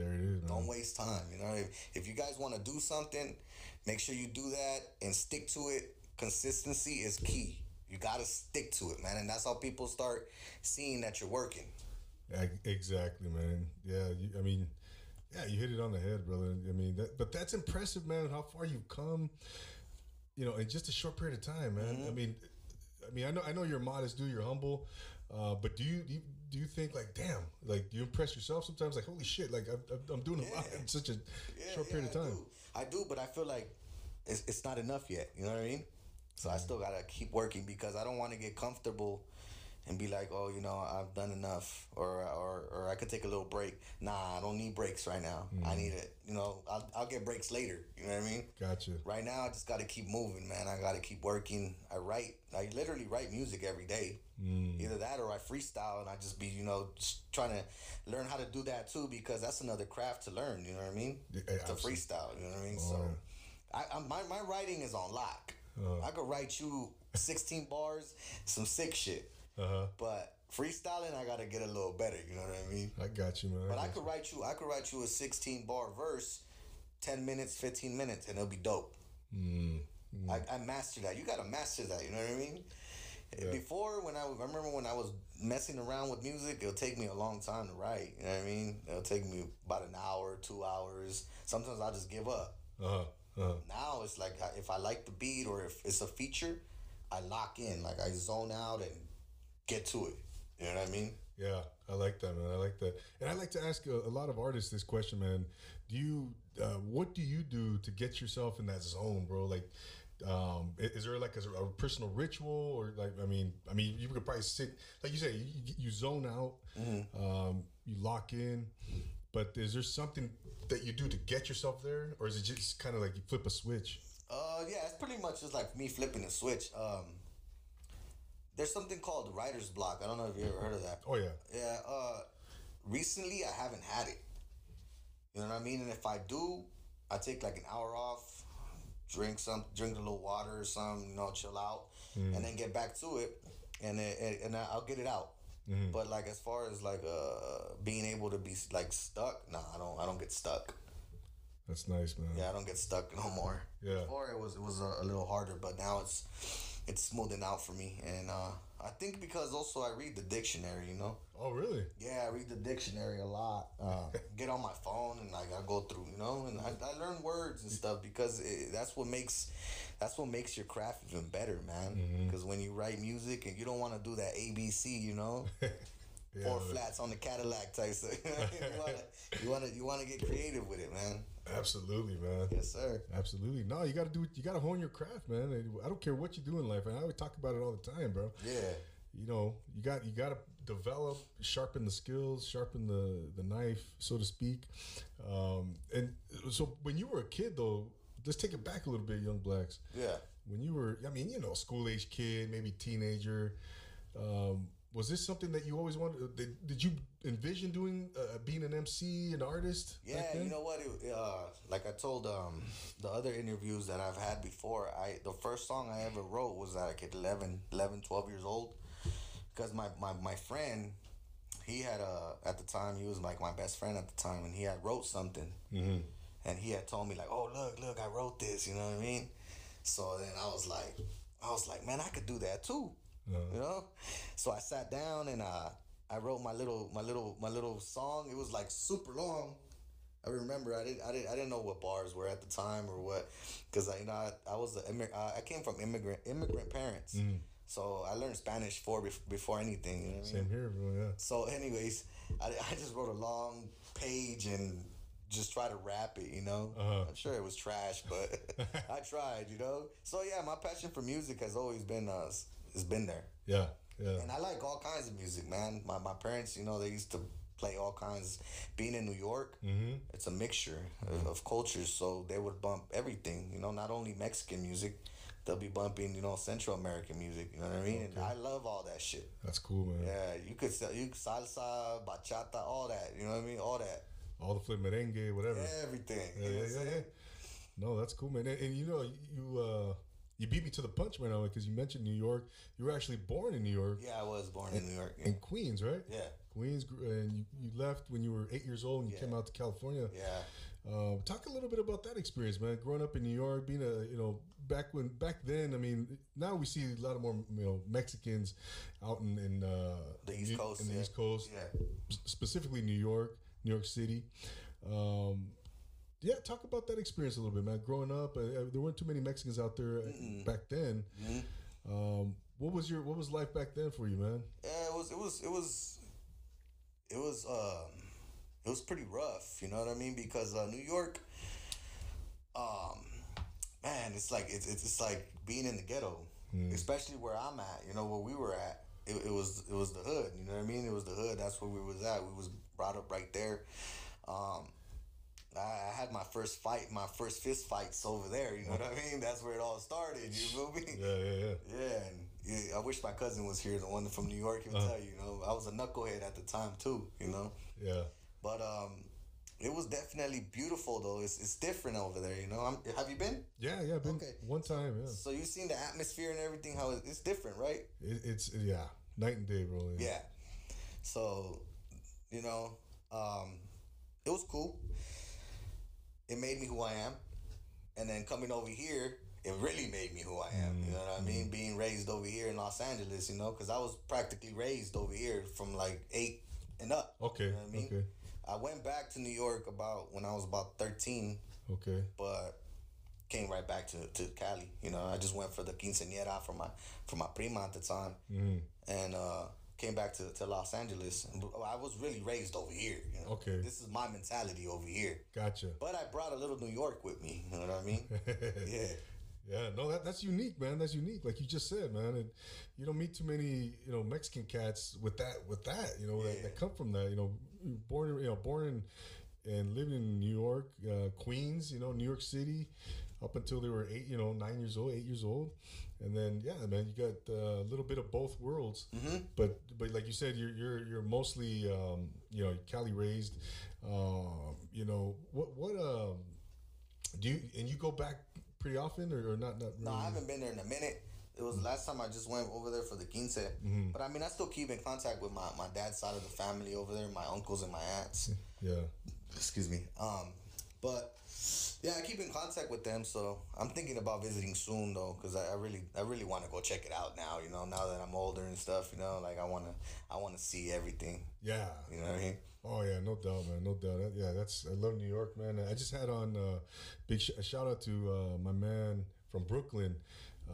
There it is, man. Don't waste time. You know, if, if you guys want to do something, make sure you do that and stick to it. Consistency is key. You gotta stick to it, man, and that's how people start seeing that you're working. Exactly, man. Yeah, you, I mean, yeah, you hit it on the head, brother. I mean, that, but that's impressive, man. How far you've come, you know, in just a short period of time, man. Mm-hmm. I mean, I mean, I know, I know you're modest, dude. You're humble, uh, but do you, do you do you think like, damn, like do you impress yourself sometimes? Like, holy shit, like I'm, I'm- I'm doing a lot in such a Yeah, short yeah, period of I time. do. I do, but I feel like it's, it's not enough yet. You know what I mean? So I still gotta keep working because I don't want to get comfortable and be like, oh, you know, I've done enough, or or or I could take a little break. Nah, I don't need breaks right now. I mm. need it. You know, I'll I'll get breaks later. You know what I mean? Gotcha. Right now, I just got to keep moving, man. I got to keep working. I write, I literally write music every day. Mm. Either that or I freestyle, and I just be, you know, just trying to learn how to do that too, because that's another craft to learn. You know what I mean? Yeah, to absolutely. freestyle. You know what I mean? Oh, so, I, I my my writing is on lock. Oh. I could write you sixteen bars, some sick shit, Uh huh. but freestyling, I got to get a little better. You know what I mean? I got you, man. But I got could write you, I could write you a sixteen bar verse, ten minutes, fifteen minutes, and it'll be dope. you. Mm, I, I mastered that. You gotta master that. You know what I mean? Before, when I, I remember when I was messing around with music, it'll take me a long time to write. You know what I mean? It'll take me about an hour, two hours. Sometimes I'll just give up. uh huh. Uh-huh. Now it's like if I like the beat or if it's a feature, I lock in. Like I zone out and get to it. You know what I mean? Yeah, I like that, man. I like that, and I like to ask a, a lot of artists this question, man. Do you, uh, what do you do to get yourself in that zone, bro? Like, um, is there like a, a personal ritual, or like, I mean, I mean, you could probably sit, like you say, you, you- zone out, um, you lock in, but is there something that you do to get yourself there, or is it just kind of like you flip a switch? Uh, yeah, it's pretty much just like me flipping a switch. Um, there's something called writer's block. I don't know if you ever heard of that. Oh yeah, Yeah, uh, recently I haven't had it. You know what I mean? And if I do, I take like an hour off, drink some, drink a little water or some, you know, chill out, and then get back to it, and it, and I'll get it out. But like as far as like uh being able to be like stuck, nah, I don't I don't get stuck. that's nice, man. Yeah, I don't get stuck no more. Yeah. Before it was it was a, a little harder, but now it's it's smoothing out for me, and uh, I think because also I read the dictionary, you know. Oh really? Yeah, I read the dictionary a lot. Uh, (laughs) get on my phone and like I go through, you know, and I, I learn words and stuff because it, that's what makes that's what makes your craft even better, man. Mm-hmm. Because when you write music and you don't want to do that ABC, you know, (laughs) Yeah, four flats on the Cadillac type stuff. (laughs) you want to you want to you want to get creative with it, man. absolutely, man. Yes, sir. Absolutely. No, you got to do. You got to hone your craft, man. I don't care what you do in life, and I always talk about it all the time, bro. Yeah. You know, you got you got to develop, sharpen the skills, sharpen the the knife, so to speak. Um, and so, when you were a kid, though, let's take it back a little bit, young blacks. Yeah. When you were, I mean, you know, school age kid, maybe teenager. Um, was this something that you always wanted? Did, did you envision doing uh, being an MC, an artist? Yeah, you know what? It, uh, like I told um, the other interviews that I've had before, I the first song I ever wrote was like at 11, 11 12 years old. Because my, my, my friend, he had a, at the time, he was like my best friend at the time, and he had wrote something. Mm-hmm. And he had told me, like, oh, look, look, I wrote this, you know what I mean? So then I was like, I was like, man, I could do that too. You know? So I sat down and uh, I wrote my little my little my little song. It was like super long. I remember I didn't I didn't I didn't know what bars were at the time or what, because I you know I, I was a, I came from immigrant immigrant parents, so I learned Spanish for before anything. You know what I mean? Same here, bro. Yeah. So, anyways, I, I just wrote a long page and just try to rap it, you know. Uh-huh. I'm sure it was trash, but (laughs) (laughs) I tried, you know. So yeah, my passion for music has always been uh, s- has been there, Yeah. Yeah. and I like all kinds of music, man. My my parents, you know, they used to play all kinds. Being in New York, Mm-hmm. it's a mixture of, of cultures, so they would bump everything, you know, not only Mexican music. They'll be bumping, you know, Central American music. You know what I mean? And I love all that shit. That's cool, man. Yeah, you could sell you salsa, bachata, all that. You know what I mean? All that, All the flip merengue, whatever. everything. Yeah, yeah, yeah, yeah. No, that's cool, man. And, and you know, you uh, you beat me to the punch right now because you mentioned New York. You were actually born in New York, Yeah, I was born in New York. in Queens, right? Yeah, Queens, and you, you left when you were eight years old and you came out to California. yeah. Um, talk a little bit about that experience, man. Growing up in New York, being a you know back when back then. I mean, now we see a lot of more you know Mexicans out in, in uh, The East New- Coast, in the yeah. East Coast, Yeah. specifically New York, New York City. Um, yeah, talk about that experience a little bit, man. Growing up, uh, uh, there weren't too many Mexicans out there uh, back then. Mm-hmm. Um, what was your what was life back then for you, man? Yeah, it was, it was, it was, it was, um, it was pretty rough. You know what I mean? Because uh, New York, um, man, it's like it's it's, like being in the ghetto, especially where I'm at. You know where we were at. It, it was it was the hood. You know what I mean? It was the hood. That's where we was at. We was brought up right there. Um, I, had my first fight, my first fist fights over there. You know what I mean? That's where it all started. You feel me? (laughs) Yeah, yeah, yeah. Yeah, and yeah, I wish my cousin was here, the one from New York. He'll tell you, you know, I was a knucklehead at the time too, you know. Yeah. But um, it was definitely beautiful though. It's, it's different over there, you know. I'm, have you been? Yeah, yeah, been Okay. one time, yeah. So you've seen the atmosphere and everything. How it's different, right? It, it's yeah, night and day, bro. Yeah. So, you know, um, it was cool. It made me who I am, and then coming over here, it really made me who I am. You know what I mean? Being raised over here in Los Angeles, you know, because I was practically raised over here from like eight and up. Okay, You know what I mean? okay, I went back to New York about when I was about thirteen, okay. but came right back to, to Cali. You know, I just went for the quinceañera for my for my prima at the time, Mm. and uh, came back to, to Los Angeles. And I was really raised over here. You know? Okay. this is my mentality over here. Gotcha. But I brought a little New York with me. You know what I mean? (laughs) yeah, Yeah, no, that, that's unique, man. That's unique, like you just said, man. And you don't meet too many, you know, Mexican cats with that, with that, you know, that, Yeah. that come from that. You know, born, you know, born in and living in New York, uh, Queens, you know, New York City, up until they were eight, you know, nine years old, eight years old, and then yeah, man, you got uh, a little bit of both worlds. Mm-hmm. But but like you said, you're you're you're mostly, um, you know, Cali raised. Um, you know, what what um, do you and you go back pretty often or, or not? Not really? no, I haven't been there in a minute. It was the last time I just went over there for the quince. Mm-hmm. But I mean, I still keep in contact with my, my dad's side of the family over there, my uncles and my aunts. Yeah. excuse me um but yeah i keep in contact with them so i'm thinking about visiting soon though because I, I really i really want to go check it out now you know now that i'm older and stuff you know like i want to i want to see everything Yeah. you know what i mean Oh yeah, no doubt, man, no doubt. Yeah, that's I love New York, man. I just had on uh, big sh- a shout out to uh, my man from Brooklyn,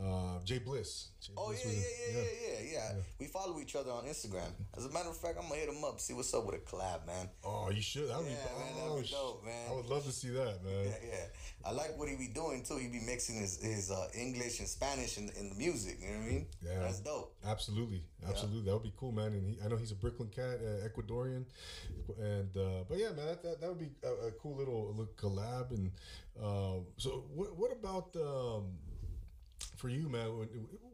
uh, Jay Bliss. Jay oh Bliss yeah was yeah yeah, yeah yeah yeah we follow each other on instagram as a matter of fact i'm gonna hit him up see what's up with a collab man Oh, you should. That would Yeah, be, man, oh, that'd be dope, man. I would love to see that, man. yeah yeah i like what he be doing too he be mixing his, his uh, english and spanish in, in the music you know what i mean Yeah. that's dope Absolutely, absolutely. That would be cool, man. And he, I know he's a Brooklyn cat, uh, Ecuadorian, and uh, but yeah, man, that, that, that would be a, a cool little, little collab. And uh, so, what what about um, for you, man?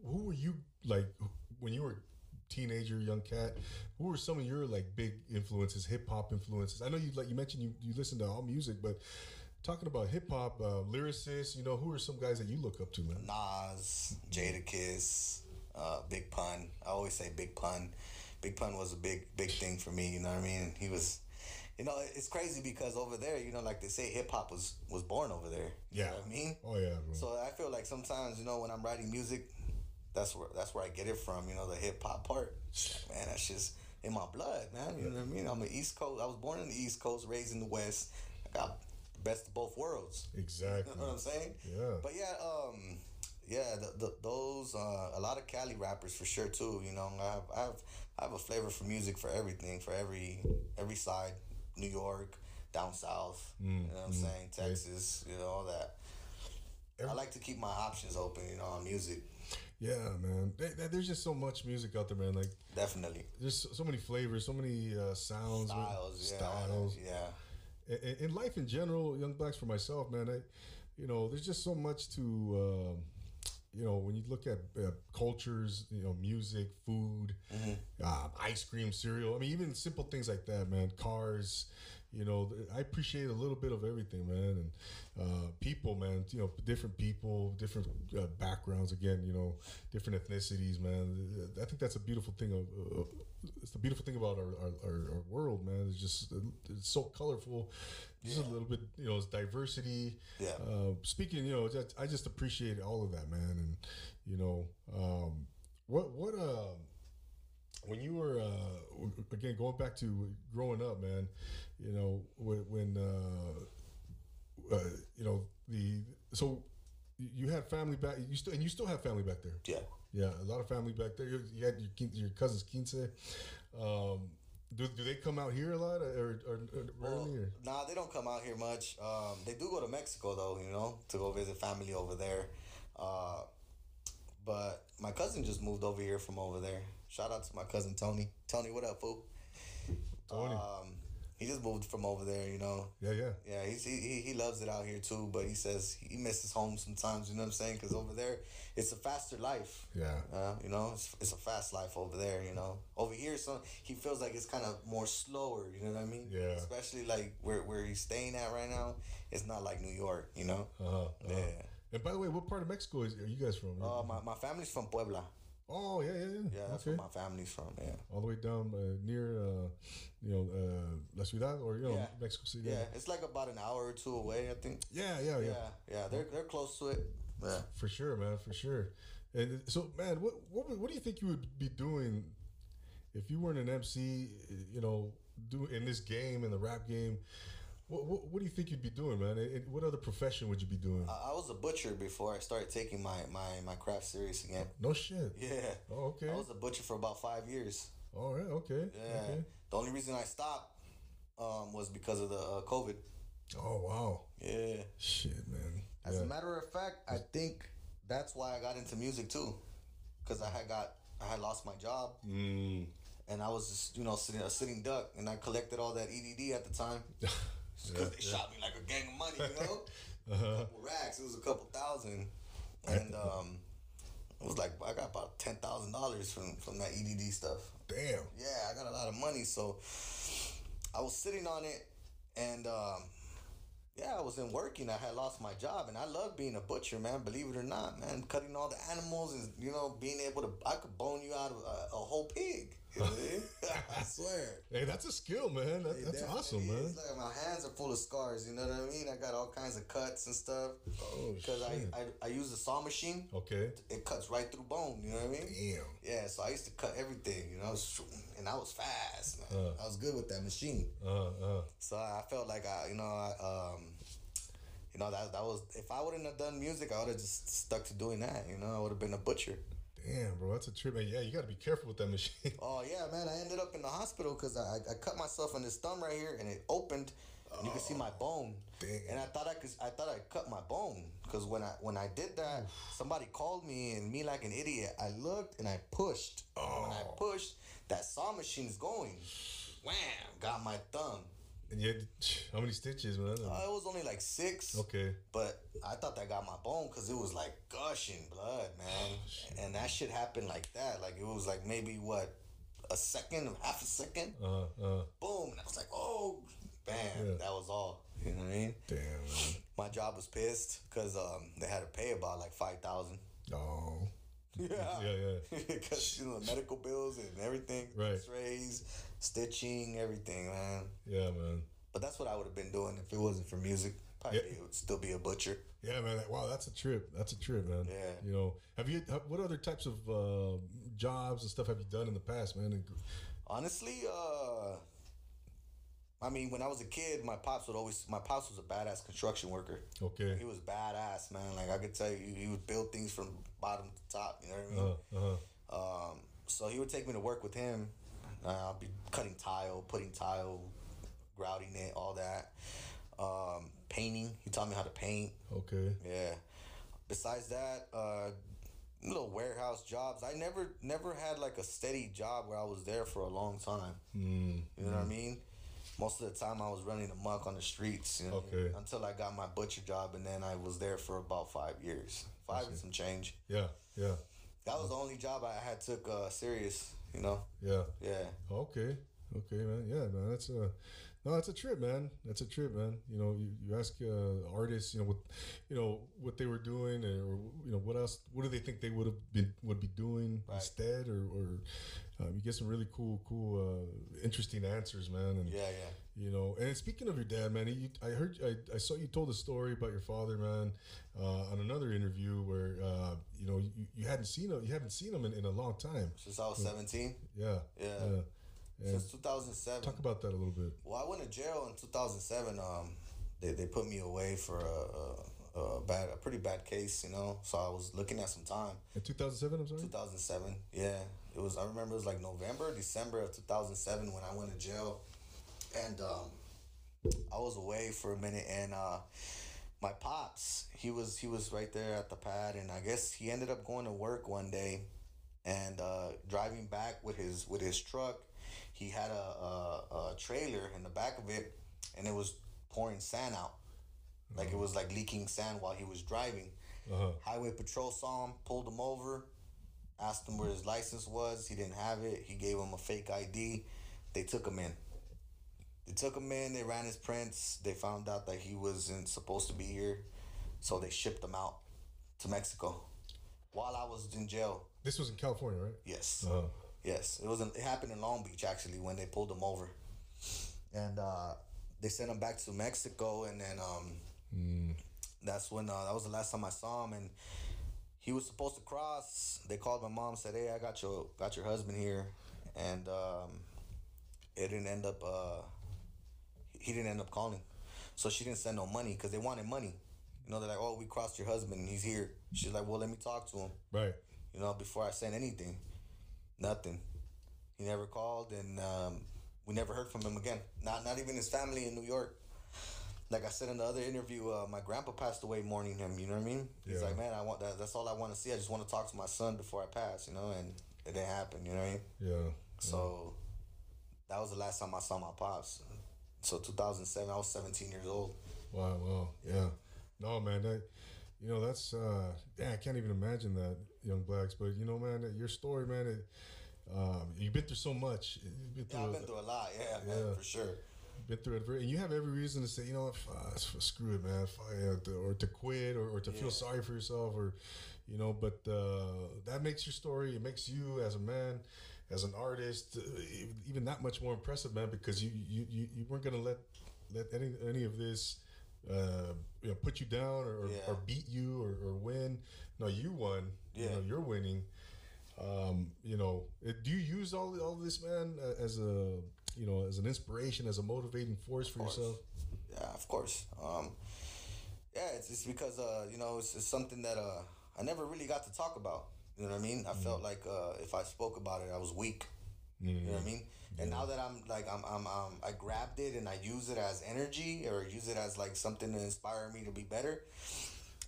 Who were you like when you were teenager, young cat, who were some of your like big influences, hip hop influences? I know you like you mentioned you you listen to all music, but talking about hip hop uh, lyricists, you know, who are some guys that you look up to, man? Nas, Jadakiss, uh, Big Pun. I always say Big Pun. Big Pun was a big big thing for me. You know what I mean? He was. You know, it's crazy because over there, you know, like they say, hip hop was was born over there. You Yeah. know what I mean? Oh yeah, bro. So I feel like sometimes, you know, when I'm writing music, that's where that's where I get it from. You know, the hip hop part. Man, that's just in my blood, man. You know what I mean? I'm an East Coast. I was born in the East Coast, raised in the West. I got the best of both worlds. exactly. You know what I'm saying? Yeah. But yeah, um, yeah, the, the, those uh, a lot of Cali rappers for sure too. You know, I have I have I have a flavor for music for everything, for every every side. New York, down south. Mm, you know what I'm saying? Texas. You know all that. I like to keep my options open. You know, on music. Yeah, man. There- there- There's just so much music out there, man. Like Definitely. there's so- so many flavors, so many uh, sounds, Styles. Yeah. styles. Yeah. in, in life in general, young Blaccs for myself, man, I, you know, there's just so much to, um, you know, when you look at uh, cultures, you know, music, food, uh, ice cream, cereal. I mean, even simple things like that, man. Cars, you know, I appreciate a little bit of everything, man. And uh, people, man, you know, different people, different uh, backgrounds. Again, you know, different ethnicities, man. I think that's a beautiful thing of. Uh, it's the beautiful thing about our, our, our, our world, man. It's just it's so colorful. Just a little bit, you know, it's diversity. Yeah. Uh, speaking, you know, just, I just appreciate all of that, man. And you know, um, what what uh, when you were uh, again going back to growing up, man. You know, when, when uh, uh, you know the so you had family back. You still and you still have family back there. Yeah. Yeah, a lot of family back there. You, you had your your cousins Quince. Um, do, do they come out here a lot or, or, or Well, rarely? Or? nah, they don't come out here much. Um, they do go to Mexico though, you know, to go visit family over there. Uh, but my cousin just moved over here from over there. Shout out to my cousin Tony. Tony, what up, fool? Tony. Um, he just moved from over there, you know. Yeah, yeah. Yeah, he's, he, he he loves it out here too, but he says he misses home sometimes. You know what I'm saying? Because over there, it's a faster life. Yeah. Uh, you know, it's, it's a fast life over there. You know, over here, so he feels like it's kind of more slower. You know what I mean? Yeah. Especially like where where he's staying at right now, it's not like New York. You know? Uh-huh, uh-huh. Yeah. And by the way, what part of Mexico is, are you guys from? Uh, my, my family's from Puebla. Oh, yeah, yeah, yeah. Yeah, that's okay. where my family's from. Yeah. All the way down uh, near, uh, you know, uh, La Ciudad or, you know, Yeah. Mexico City. Yeah, it's like about an hour or two away, I think. Yeah, yeah, yeah. Yeah, yeah, they're they're close to it. Yeah. For sure, man, for sure. And so, man, what, what what do you think you would be doing if you weren't an MC? You know, do in this game in the rap game. What, what, what do you think you'd be doing, man? What other profession would you be doing? I, I was a butcher before I started taking my, my, my craft serious again. no shit. Yeah. Oh, okay. I was a butcher for about five years. All right. Okay. Yeah. Okay. The only reason I stopped um, was because of the uh, COVID. Oh wow. Yeah. Shit, man. As Yeah. a matter of fact, I think that's why I got into music too, because I had got I had lost my job Mm. and I was just you know sitting a sitting duck and I collected all that EDD at the time (laughs) because they shot me like a gang of money, you (laughs) know, Uh-huh. couple racks. It was a couple thousand, and um, it was like I got about ten thousand dollars from from that EDD stuff. Damn. Yeah, I got a lot of money, so I was sitting on it, and um, yeah, I wasn't working. I had lost my job, and I love being a butcher, man. Believe it or not, man, cutting all the animals and you know being able to, I could bone you out of a, a whole pig. You know what I mean? (laughs) I swear. Hey, that's a skill, man. That, that's awesome, man. is. Like my hands are full of scars. You know what I mean? I got all kinds of cuts and stuff. Oh, Because I. I I use a saw machine. Okay. It cuts right through bone. You know what I mean? Damn. Yeah, so I used to cut everything, you know, and I was fast, man. Uh. I was good with that machine. Uh, uh. So I felt like I, you know, I, um, you know that that was if I wouldn't have done music, I would have just stuck to doing that. You know, I would have been a butcher. Damn, bro, that's a trip. Man, yeah, you got to be careful with that machine. Oh yeah, man, I ended up in the hospital because I, I cut myself on this thumb right here, and it opened, and you can see my oh, bone. Damn. And I thought I could, I thought I cut my bone because when I when I did that, somebody called me, and me like an idiot, I looked and I pushed. Oh. And When I Oh. pushed, that saw machine's going. Wham! Got my thumb. And you had how many stitches, man? Uh, it was only like six. okay. But I thought that got my bone because it was like gushing blood, man. and that shit happened like that. Like it was like maybe what a second, half a second. Uh, uh, Boom. And I was like, oh, bam. Yeah. That was all. You know what I mean? damn. Man. My job was pissed because um, they had to pay about like 5000 Oh. Yeah. Yeah, yeah. (laughs) Because, you know, medical bills and everything, Right. x rays, stitching, everything, man. Yeah, man. But that's what I would have been doing if it wasn't for music. Probably Yeah. be- would still be a butcher. Yeah, man. Wow, that's a trip. That's a trip, man. Yeah. You know, have you? ha- What other types of uh, jobs and stuff have you done in the past, man? Honestly, uh, I mean, when I was a kid, my pops would always. My pops was a badass construction worker. Okay. He was badass, man. Like I could tell you, he would build things from bottom to top. You know what I mean? Uh, uh, Um, so he would take me to work with him. Uh, I'll be cutting tile, putting tile, grouting it, all that. Um, painting. He taught me how to paint. okay. Yeah. Besides that, uh, little warehouse jobs. I never, never had like a steady job where I was there for a long time. Mm, You know what I mean? Most of the time, I was running amok on the streets. You know, Okay. Until I got my butcher job, and then I was there for about five years, five and some change. yeah. Yeah. That was the only job I had took uh, serious. You know? Yeah. Yeah. Okay. Okay, man. Yeah, man. That's a no. That's a trip, man. That's a trip, man. You know, you, you ask uh, artists, you know, what, you know, what they were doing, or you know, what else? What do they think they would have been would be doing Right. instead, or, or um, you get some really cool, cool, uh, interesting answers, man. And Yeah. Yeah. You know, and speaking of your dad, man, you, I heard, I, I saw you told a story about your father, man, uh, on another interview where, uh, you know, you, you hadn't seen him, you haven't seen him in, in a long time. Since I was seventeen. Yeah. Yeah. Yeah. Since two thousand seven. talk about that a little bit. Well, I went to jail in 2007. Um, they, they put me away for a, a, a bad, a pretty bad case, you know. So I was looking at some time. In 2007, I'm sorry? 2007. Yeah, it was. I remember it was like November, December of 2007 when I went to jail, and um, I was away for a minute, and uh, my pops, he was he was right there at the pad, and I guess he ended up going to work one day, and uh, driving back with his with his truck, he had a, a, a trailer in the back of it, and it was pouring sand out, like it was like leaking sand while he was driving. Uh-huh. Highway patrol saw him, pulled him over, asked him where his license was. He didn't have it. He gave him a fake ID. They took him in. They took him in. They ran his prints. They found out that he wasn't supposed to be here, so they shipped him out to Mexico. While I was in jail, This was in California, right? yes, Uh, yes, it was. In, it happened in Long Beach actually when they pulled him over, and uh, they sent him back to Mexico. And then um, that's when uh, that was the last time I saw him, and he was supposed to cross. They called my mom, said, "Hey, I got your got your husband here," and um, it didn't end up. Uh, he didn't end up calling, so she didn't send no money because they wanted money. You know, they're like, "Oh, we crossed your husband, and he's here." She's like, "Well, let me talk to him." right. You know, before I sent anything, nothing. He never called, and um, we never heard from him again. Not not even his family in New York. Like I said in the other interview, uh, my grandpa passed away mourning him. You know what I mean? Yeah. He's like, man, I want that. That's all I want to see. I just want to talk to my son before I pass. You know, and it didn't happen. You know what I mean? Yeah. So that was the last time I saw my pops. So 2007, I was 17 years old. Wow, wow. Yeah. No, man, that you know, that's uh yeah, I can't even imagine that, young Blaccs. But you know, man, your story, man, it um you've been through so much. You've been through, Yeah, I've a- been through a lot. Yeah, man, for sure. been through it, very- and you have every reason to say, you know what, uh, screw it, man, or to quit, or, or to feel sorry for yourself, or you know. But uh, that makes your story. It makes you as a man, as an artist, uh, even that much more impressive, man, because you you, you, you weren't gonna let let any any of this. Uh, you know, put you down or, Yeah. or beat you or, or win. No, you won. You Yeah. know, you're winning. Um, you know, uh, do you use all all this, man, uh, as a you know, as an inspiration, as a motivating force for yourself? Yeah, of course. Um, yeah, it's, it's because uh, you know it's, it's something that uh, I never really got to talk about. You know what I mean? I felt like uh, if I spoke about it, I was weak. You know what I mean? And now that I'm like I'm, I'm um, I grabbed it and I use it as energy or use it as like something to inspire me to be better.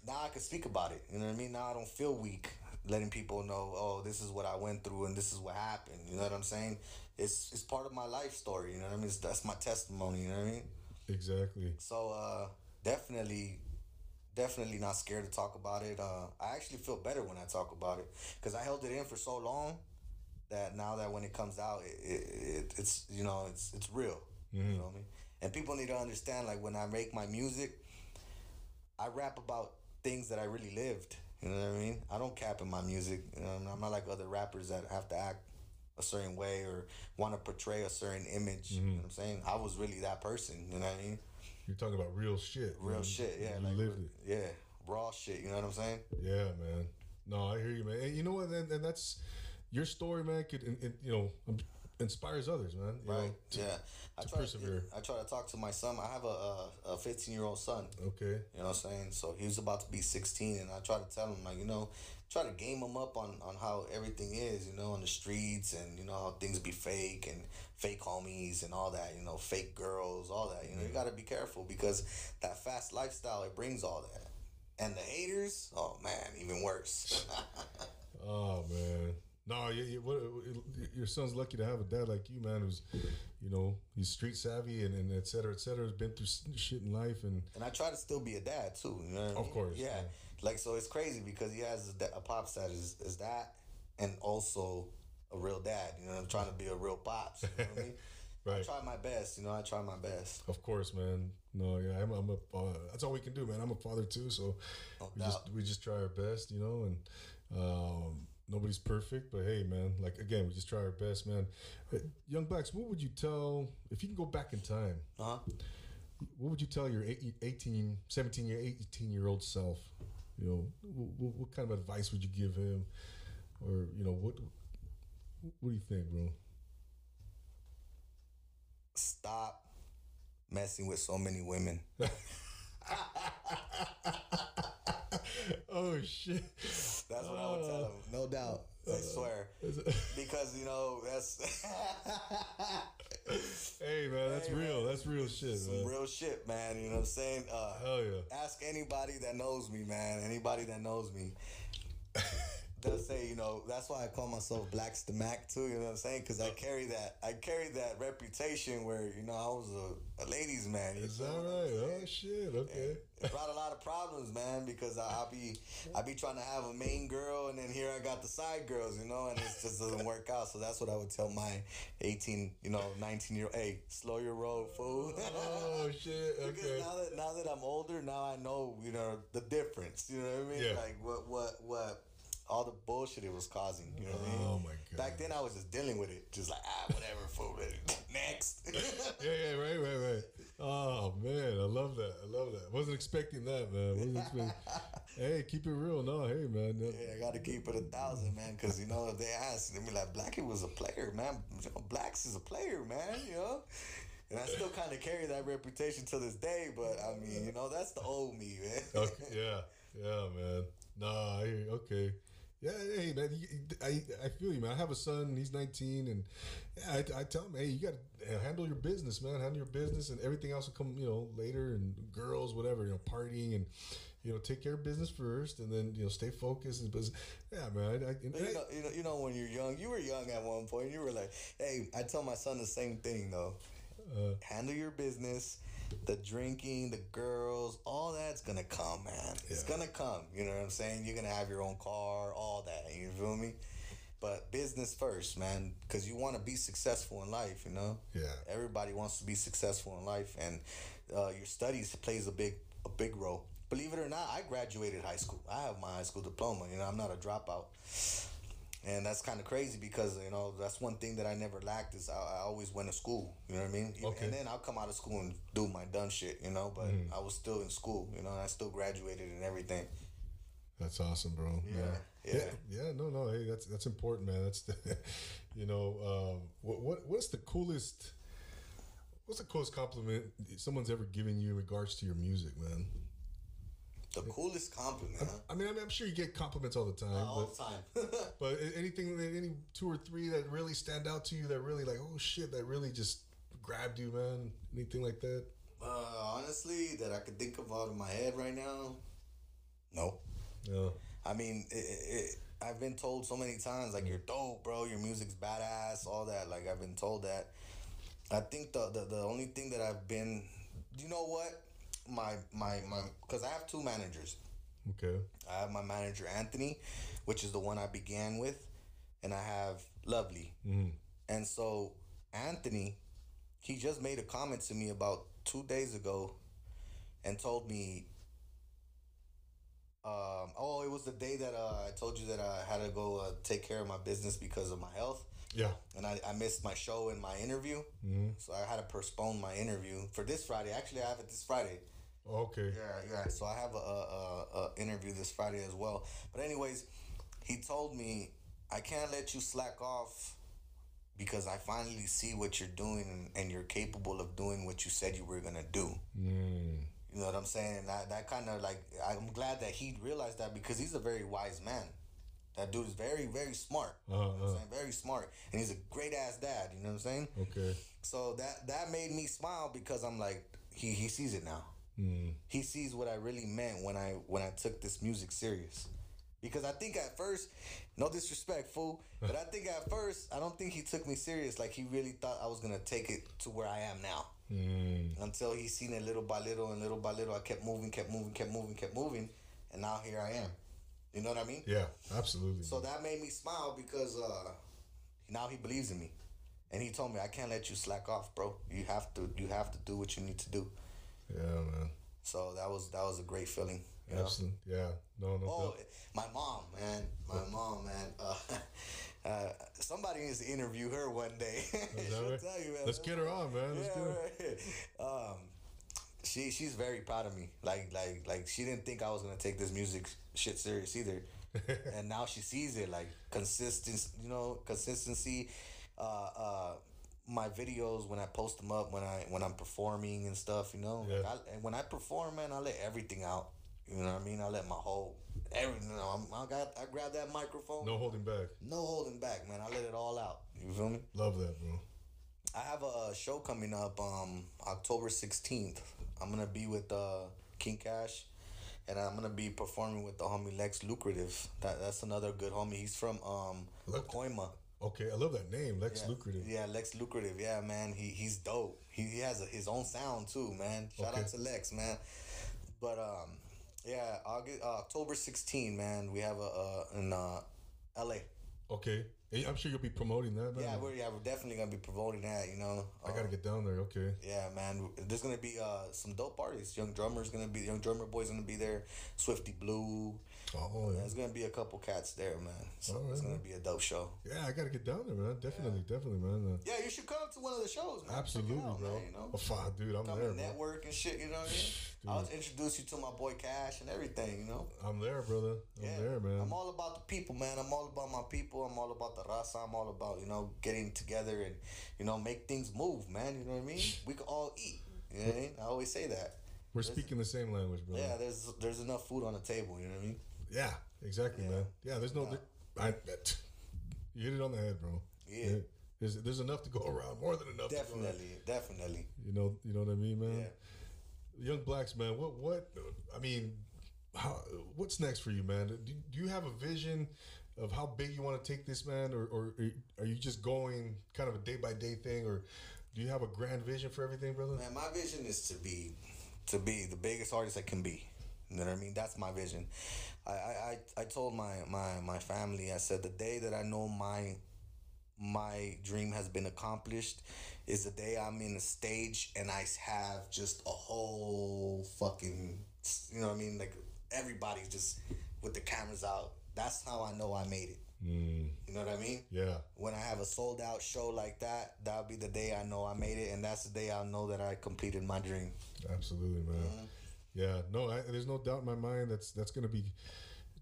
Now I can speak about it. You know what I mean? Now I don't feel weak letting people know, oh, this is what I went through and this is what happened. You know what I'm saying? It's it's part of my life story. You know what I mean? It's, that's my testimony. You know what I mean? Exactly. So uh, definitely, definitely not scared to talk about it. Uh, I actually feel better when I talk about it because I held it in for so long. that now that when it comes out, it, it, it it's you know it's it's real. You know what I mean? And people need to understand like when I make my music, I rap about things that I really lived. You know what I mean? I don't cap in my music. You know, I'm not like other rappers that have to act a certain way or want to portray a certain image. You know what I'm saying? I was really that person. You know what I mean? You're talking about real shit. Real man. shit. Yeah, You like lived it. yeah, raw shit. You know what I'm saying? Yeah, man. No, I hear you, man. And you know what? And, and that's your story, man. Could in, in, you know um, inspires others, man. You Right. know, to- yeah. I to try persevere. To, I try to talk to my son. I have a a 15 year old son. Okay. You know what I'm saying? So he was about to be 16, and I try to tell him, like, you know, try to game them up on, on how everything is, you know, on the streets, and, you know, how things be fake, and fake homies, and all that, you know, fake girls, all that. You know, you got to be careful because that fast lifestyle, it brings all that. And the haters, oh, man, even worse. (laughs) Oh man. No, you, you, what, your son's lucky to have a dad like you, man. Who's, you know, he's street savvy and, and et cetera, et cetera. Has been through shit in life, and and I try to still be a dad, too. You know what I Of mean? course, Yeah. Like, so it's crazy because he has a, pops that is, is that, and also a real dad. You know, I'm trying to be a real pops. You know what I mean? (laughs) I try my best, you know. I try my best. Of course, man. No, yeah, I'm, I'm a. Uh, that's all we can do, man. I'm a father too, so No we doubt. just we just try our best, you know. And um, nobody's perfect, but hey, man. Like again, we just try our best, man. Young Blaccs, what would you tell if you can go back in time? Uh-huh. What would you tell your eight- 18, 17 year, 18 year old self? You know, what, what kind of advice would you give him, or you know, what what do you think, bro? Stop messing with so many women. (laughs) oh shit! That's what I would tell him, No doubt. I uh, swear. Because, you know, that's (laughs) Hey man, that's real. That's real shit, some man. real shit, man. You know what I'm saying? Uh, Hell yeah. ask anybody that knows me, man. Anybody that knows me. (laughs) They'll say, you know, that's why I call myself Blaccs the Mac too. You know what I'm saying? Because I carry that, I carry that reputation where you know I was a, a ladies' man. Is that right? Oh shit. Okay. It brought a lot of problems, man, because I, I be I be trying to have a main girl, and then here I got the side girls, you know, and it just doesn't work out. So that's what I would tell my eighteen, you know, nineteen year old. Hey, slow your roll, fool. Oh (laughs) shit. Because Okay. now that now that I'm older, now I know you know the difference. You know what I mean? Yeah. Like what what what all the bullshit it was causing. You know what I mean? Oh my god. Back then I was just dealing with it, just like ah whatever, (laughs) fool. Next. (laughs) Yeah, yeah, right, right, right. Oh man, I love that. I love that. Wasn't expecting that, man. Wasn't (laughs) expecting. hey, keep it real. No, hey, man. No- Yeah, I got to keep it a thousand, man. Because you know, if they ask, they be like, "Blackie was a player, man. You know, Blaccs is a player, man." You know, and I still kind of carry that reputation to this day. But I mean, you know, that's the old me, man. Okay, yeah, yeah, man. Nah, I hear, okay. Yeah, hey, man. I, I feel you, man. I have a son. He's 19, and yeah, I, I tell him, hey, you got to handle your business, man. Handle your business, and everything else will come, you know, later. And girls, whatever, you know, partying, and you know, take care of business first, and then you know, stay focused. And business. Yeah, man. I, You know, you know, you know, when you're young, you were young at one point. You were like, "Hey, I tell my son the same thing though. Uh, Handle your business. The drinking, the girls, all that's gonna come, man. It's gonna come. You know what I'm saying? You're gonna have your own car, all that. You feel me? But business first, man, because you want to be successful in life. You know. yeah. Everybody wants to be successful in life, and uh, your studies plays a big a big role. Believe it or not, I graduated high school. I have my high school diploma. You know, I'm not a dropout, and that's kind of crazy because you know that's one thing that I never lacked is I, I always went to school. You know what I mean? Even- Okay. And then I'll come out of school and do my done shit. You know, but I was still in school. You know, and I still graduated and everything. That's awesome, bro. Yeah, yeah, yeah. yeah. No, no. Hey, that's that's important, man. That's the, (laughs) you know, um, what what what's the coolest? What's the coolest compliment someone's ever given you in regards to your music, man? The coolest compliment, huh? I mean, I'm, I'm sure you get compliments all the time, all but the time. (laughs) but anything, any two or three that really stand out to you that really like, oh shit, that really just grabbed you, man. Anything like that? uh, honestly, that I could think of out of my head right now, no. Yeah. I mean, it, it, I've been told so many times, like, you're dope, bro. Your music's badass, all that. Like, I've been told that. I think the, the, the only thing that I've been, you know what? My, my, my, because I have two managers. Okay. I have my manager, Anthony, which is the one I began with. and I have Lovely. And so Anthony, he just made a comment to me about two days ago, and told me. Um, oh, it was the day that uh, I told you that I had to go uh, take care of my business because of my health Yeah. and I, I missed my show and my interview. Hmm. So I had to postpone my interview for this Friday. Actually, I have it this Friday. Okay. Yeah, yeah. So I have a, a, a, interview this Friday as well. But anyways, he told me I can't let you slack off because I finally see what you're doing and, you're capable of doing what you said you were gonna do. Mm. You know what I'm saying? That that kind of like I'm glad that he realized that because he's a very wise man. That dude is very very smart. You know what I'm saying? Very smart, and he's a great ass dad. You know what I'm saying? Okay. So that that made me smile because I'm like he he sees it now. Mm. He sees what I really meant when I when I took this music serious. Because I think at first, no disrespect, fool, (laughs) but I think at first I don't think he took me serious. Like he really thought I was gonna take it to where I am now. Mm. Until he seen it little by little and little by little, I kept moving, kept moving, kept moving, kept moving, and now here I am. You know what I mean? Yeah. Absolutely. So that made me smile because uh, now he believes in me, and he told me I can't let you slack off, bro. You have to, you have to do what you need to do. Yeah, man. So that was that was a great feeling. You? Absolutely. Yeah. No. No. Oh, doubt. my mom, man, my mom, man. Uh, (laughs) uh, somebody needs to interview her one day. (laughs) She'll right? tell you, man. Let's get her on, man. Let's Yeah, right. Um, she she's very proud of me. Like like like she didn't think I was gonna take this music shit serious either, (laughs) and now she sees it like consistency. You know, consistency. Uh, uh, my videos when I post them up when I when I'm performing and stuff. You know, like I, and when I perform, man, I let everything out. You know what I mean? I let my whole everything. You know, I'm, I got I grab that microphone. No holding back. no holding back, man. I let it all out. You feel me? Love that, bro. I have a show coming up um October 16th. I'm gonna be with uh King Cash and I'm gonna be performing with the homie Lex Lucrative. That that's another good homie. He's from um Look- Pacoima. Okay, I love that name, Lex Yeah. Lucrative. Yeah, Lex Lucrative. Yeah, man. He he's dope. He, he has a, his own sound too, man. Shout Okay. out to Lex, man. But um yeah, August uh, October 16, man. We have a uh in uh LA. Okay, I'm sure you'll be promoting that. Yeah, we're yeah, we're definitely gonna be promoting that, you know. I gotta Um, get down there. Okay. Yeah, man. There's gonna be uh some dope artists. Young drummer's gonna be young drummer boy's gonna be there. Swifty Blue. Oh yeah. There's gonna be a couple cats there, man. So right, it's gonna man. be a dope show. Yeah, I gotta get down there, man. Definitely, definitely, man. Uh, Yeah, you should come to one of the shows, man. Absolutely, out, bro. Man, you know, Oh, fuck, dude, I'm come there, bro. network and shit. You know what I mean? I'll introduce you to my boy Cash and everything. You know. I'm there, brother. I'm Yeah, there, man. I'm all about the people, man. I'm all about my people. I'm all about the raza. I'm all about you know getting together and you know make things move, man. You know what I mean? We can all eat. You know what I mean? I always say that. We're speaking the same language, bro. Yeah, there's there's enough food on the table. You know what I mean? Yeah, exactly, Yeah. man. Yeah, there's no. I, that, you hit it on the head, bro. Yeah. There's, there's enough to go around, more than enough. To go. Definitely, definitely. You know, you know what I mean, man. Yeah. Young Blaccs, man. What, what? I mean, how? What's next for you, man? Do, do you have a vision of how big you want to take this, man, or, or are you just going kind of a day by day thing, or do you have a grand vision for everything, brother? Man, my vision is to be to be the biggest artist I can be. You know what I mean? That's my vision. I I, I, I told my, my my family, I said the day that I know my my dream has been accomplished is the day I'm in a stage and I have just a whole fucking you know what I mean? Like everybody's just with the cameras out. That's how I know I made it. Mm, You know what I mean? yeah, when I have a sold out show like that, that'll be the day I know I made it, and that's the day I'll know that I completed my dream. absolutely, man. Mm-hmm. Yeah, no, I, there's no doubt in my mind that's that's gonna be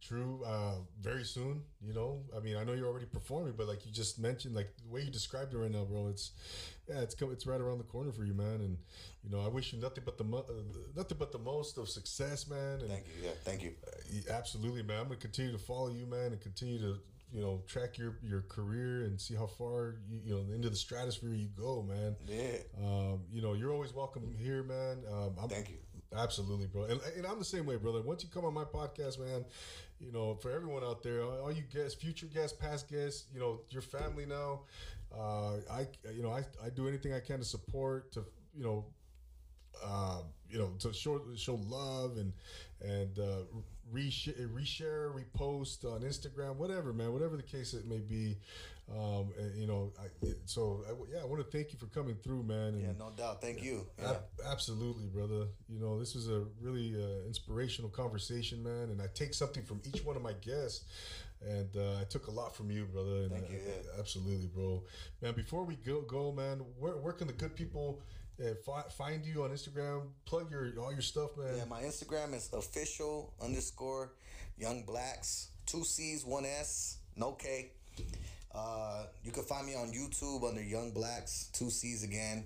true uh, very soon. You know, I mean, I know you're already performing, but like you just mentioned, like the way you described it right now, bro, it's yeah, it's co- it's right around the corner for you, man. And you know, I wish you nothing but the mo- uh, nothing but the most of success, man. And Thank you. Yeah, thank you. Yeah, Absolutely, man. I'm gonna continue to follow you, man, and continue to you know track your your career and see how far you, you know into the stratosphere you go, man. Yeah. Um, you know, you're always welcome here, man. Um, I'm, Thank you. Absolutely, bro. And, and I'm the same way, brother. Once you come on my podcast, man, you know, for everyone out there, all you guests, future guests, past guests, you know, your family now. Uh, I, you know, I, I do anything I can to support, to, you know, uh, you know, to show show love and and uh, reshare, reshare, repost on Instagram, whatever, man, whatever the case it may be. Um, and, you know, I, so I, yeah, I want to thank you for coming through, man. And Yeah, no doubt. Thank you. Yeah. ab- absolutely, brother. You know, this is a really uh, inspirational conversation, man. And I take something from each one of my guests. And uh, I took a lot from you, brother. Thank you, I- yeah. absolutely, bro. Man, before we go, go, man, where, where can the good people uh, fi- find you on Instagram? Plug your all your stuff, man. Yeah, my Instagram is official underscore young Blaccs. Two C's, one S, no K. Uh, you can find me on YouTube under Young Blaccs, two C's again.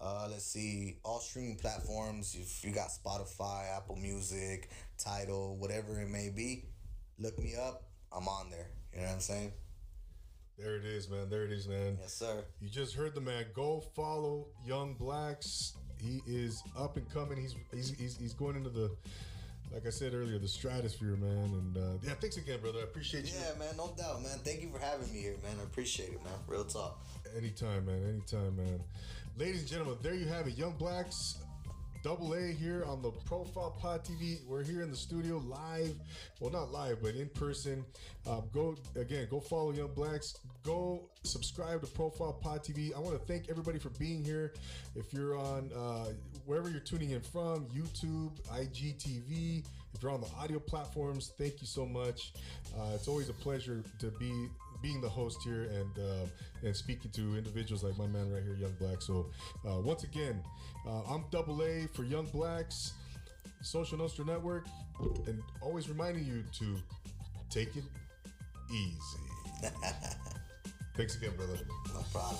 Uh, let's see, all streaming platforms. If you got Spotify, Apple Music, Tidal, whatever it may be, look me up. I'm on there. You know what I'm saying? There it is, man. There it is, man. Yes, sir. You just heard the man. Go follow Young Blaccs. He is up and coming. He's he's he's, he's going into the, like I said earlier, the stratosphere, man. And uh, yeah, thanks again, brother. I appreciate you. Yeah, man, no doubt, man. Thank you for having me here, man. I appreciate it, man. Real talk. Anytime, man. Anytime, man. Ladies and gentlemen, there you have it. Young Blaccs, double A here on the Profile Pod TV. We're here in the studio live. Well, not live, but in person. Um, go again, go follow Young Blaccs. Go subscribe to Profile Pod TV. I want to thank everybody for being here. If you're on uh, wherever you're tuning in from, YouTube, IGTV, if you're on the audio platforms, thank you so much. Uh, it's always a pleasure to be being the host here and uh, and speaking to individuals like my man right here, Young Black. So uh, once again, uh, I'm Double A for Young Blaccs, Social Nostra Network, and always reminding you to take it easy. (laughs) Thanks again, brother. No problem.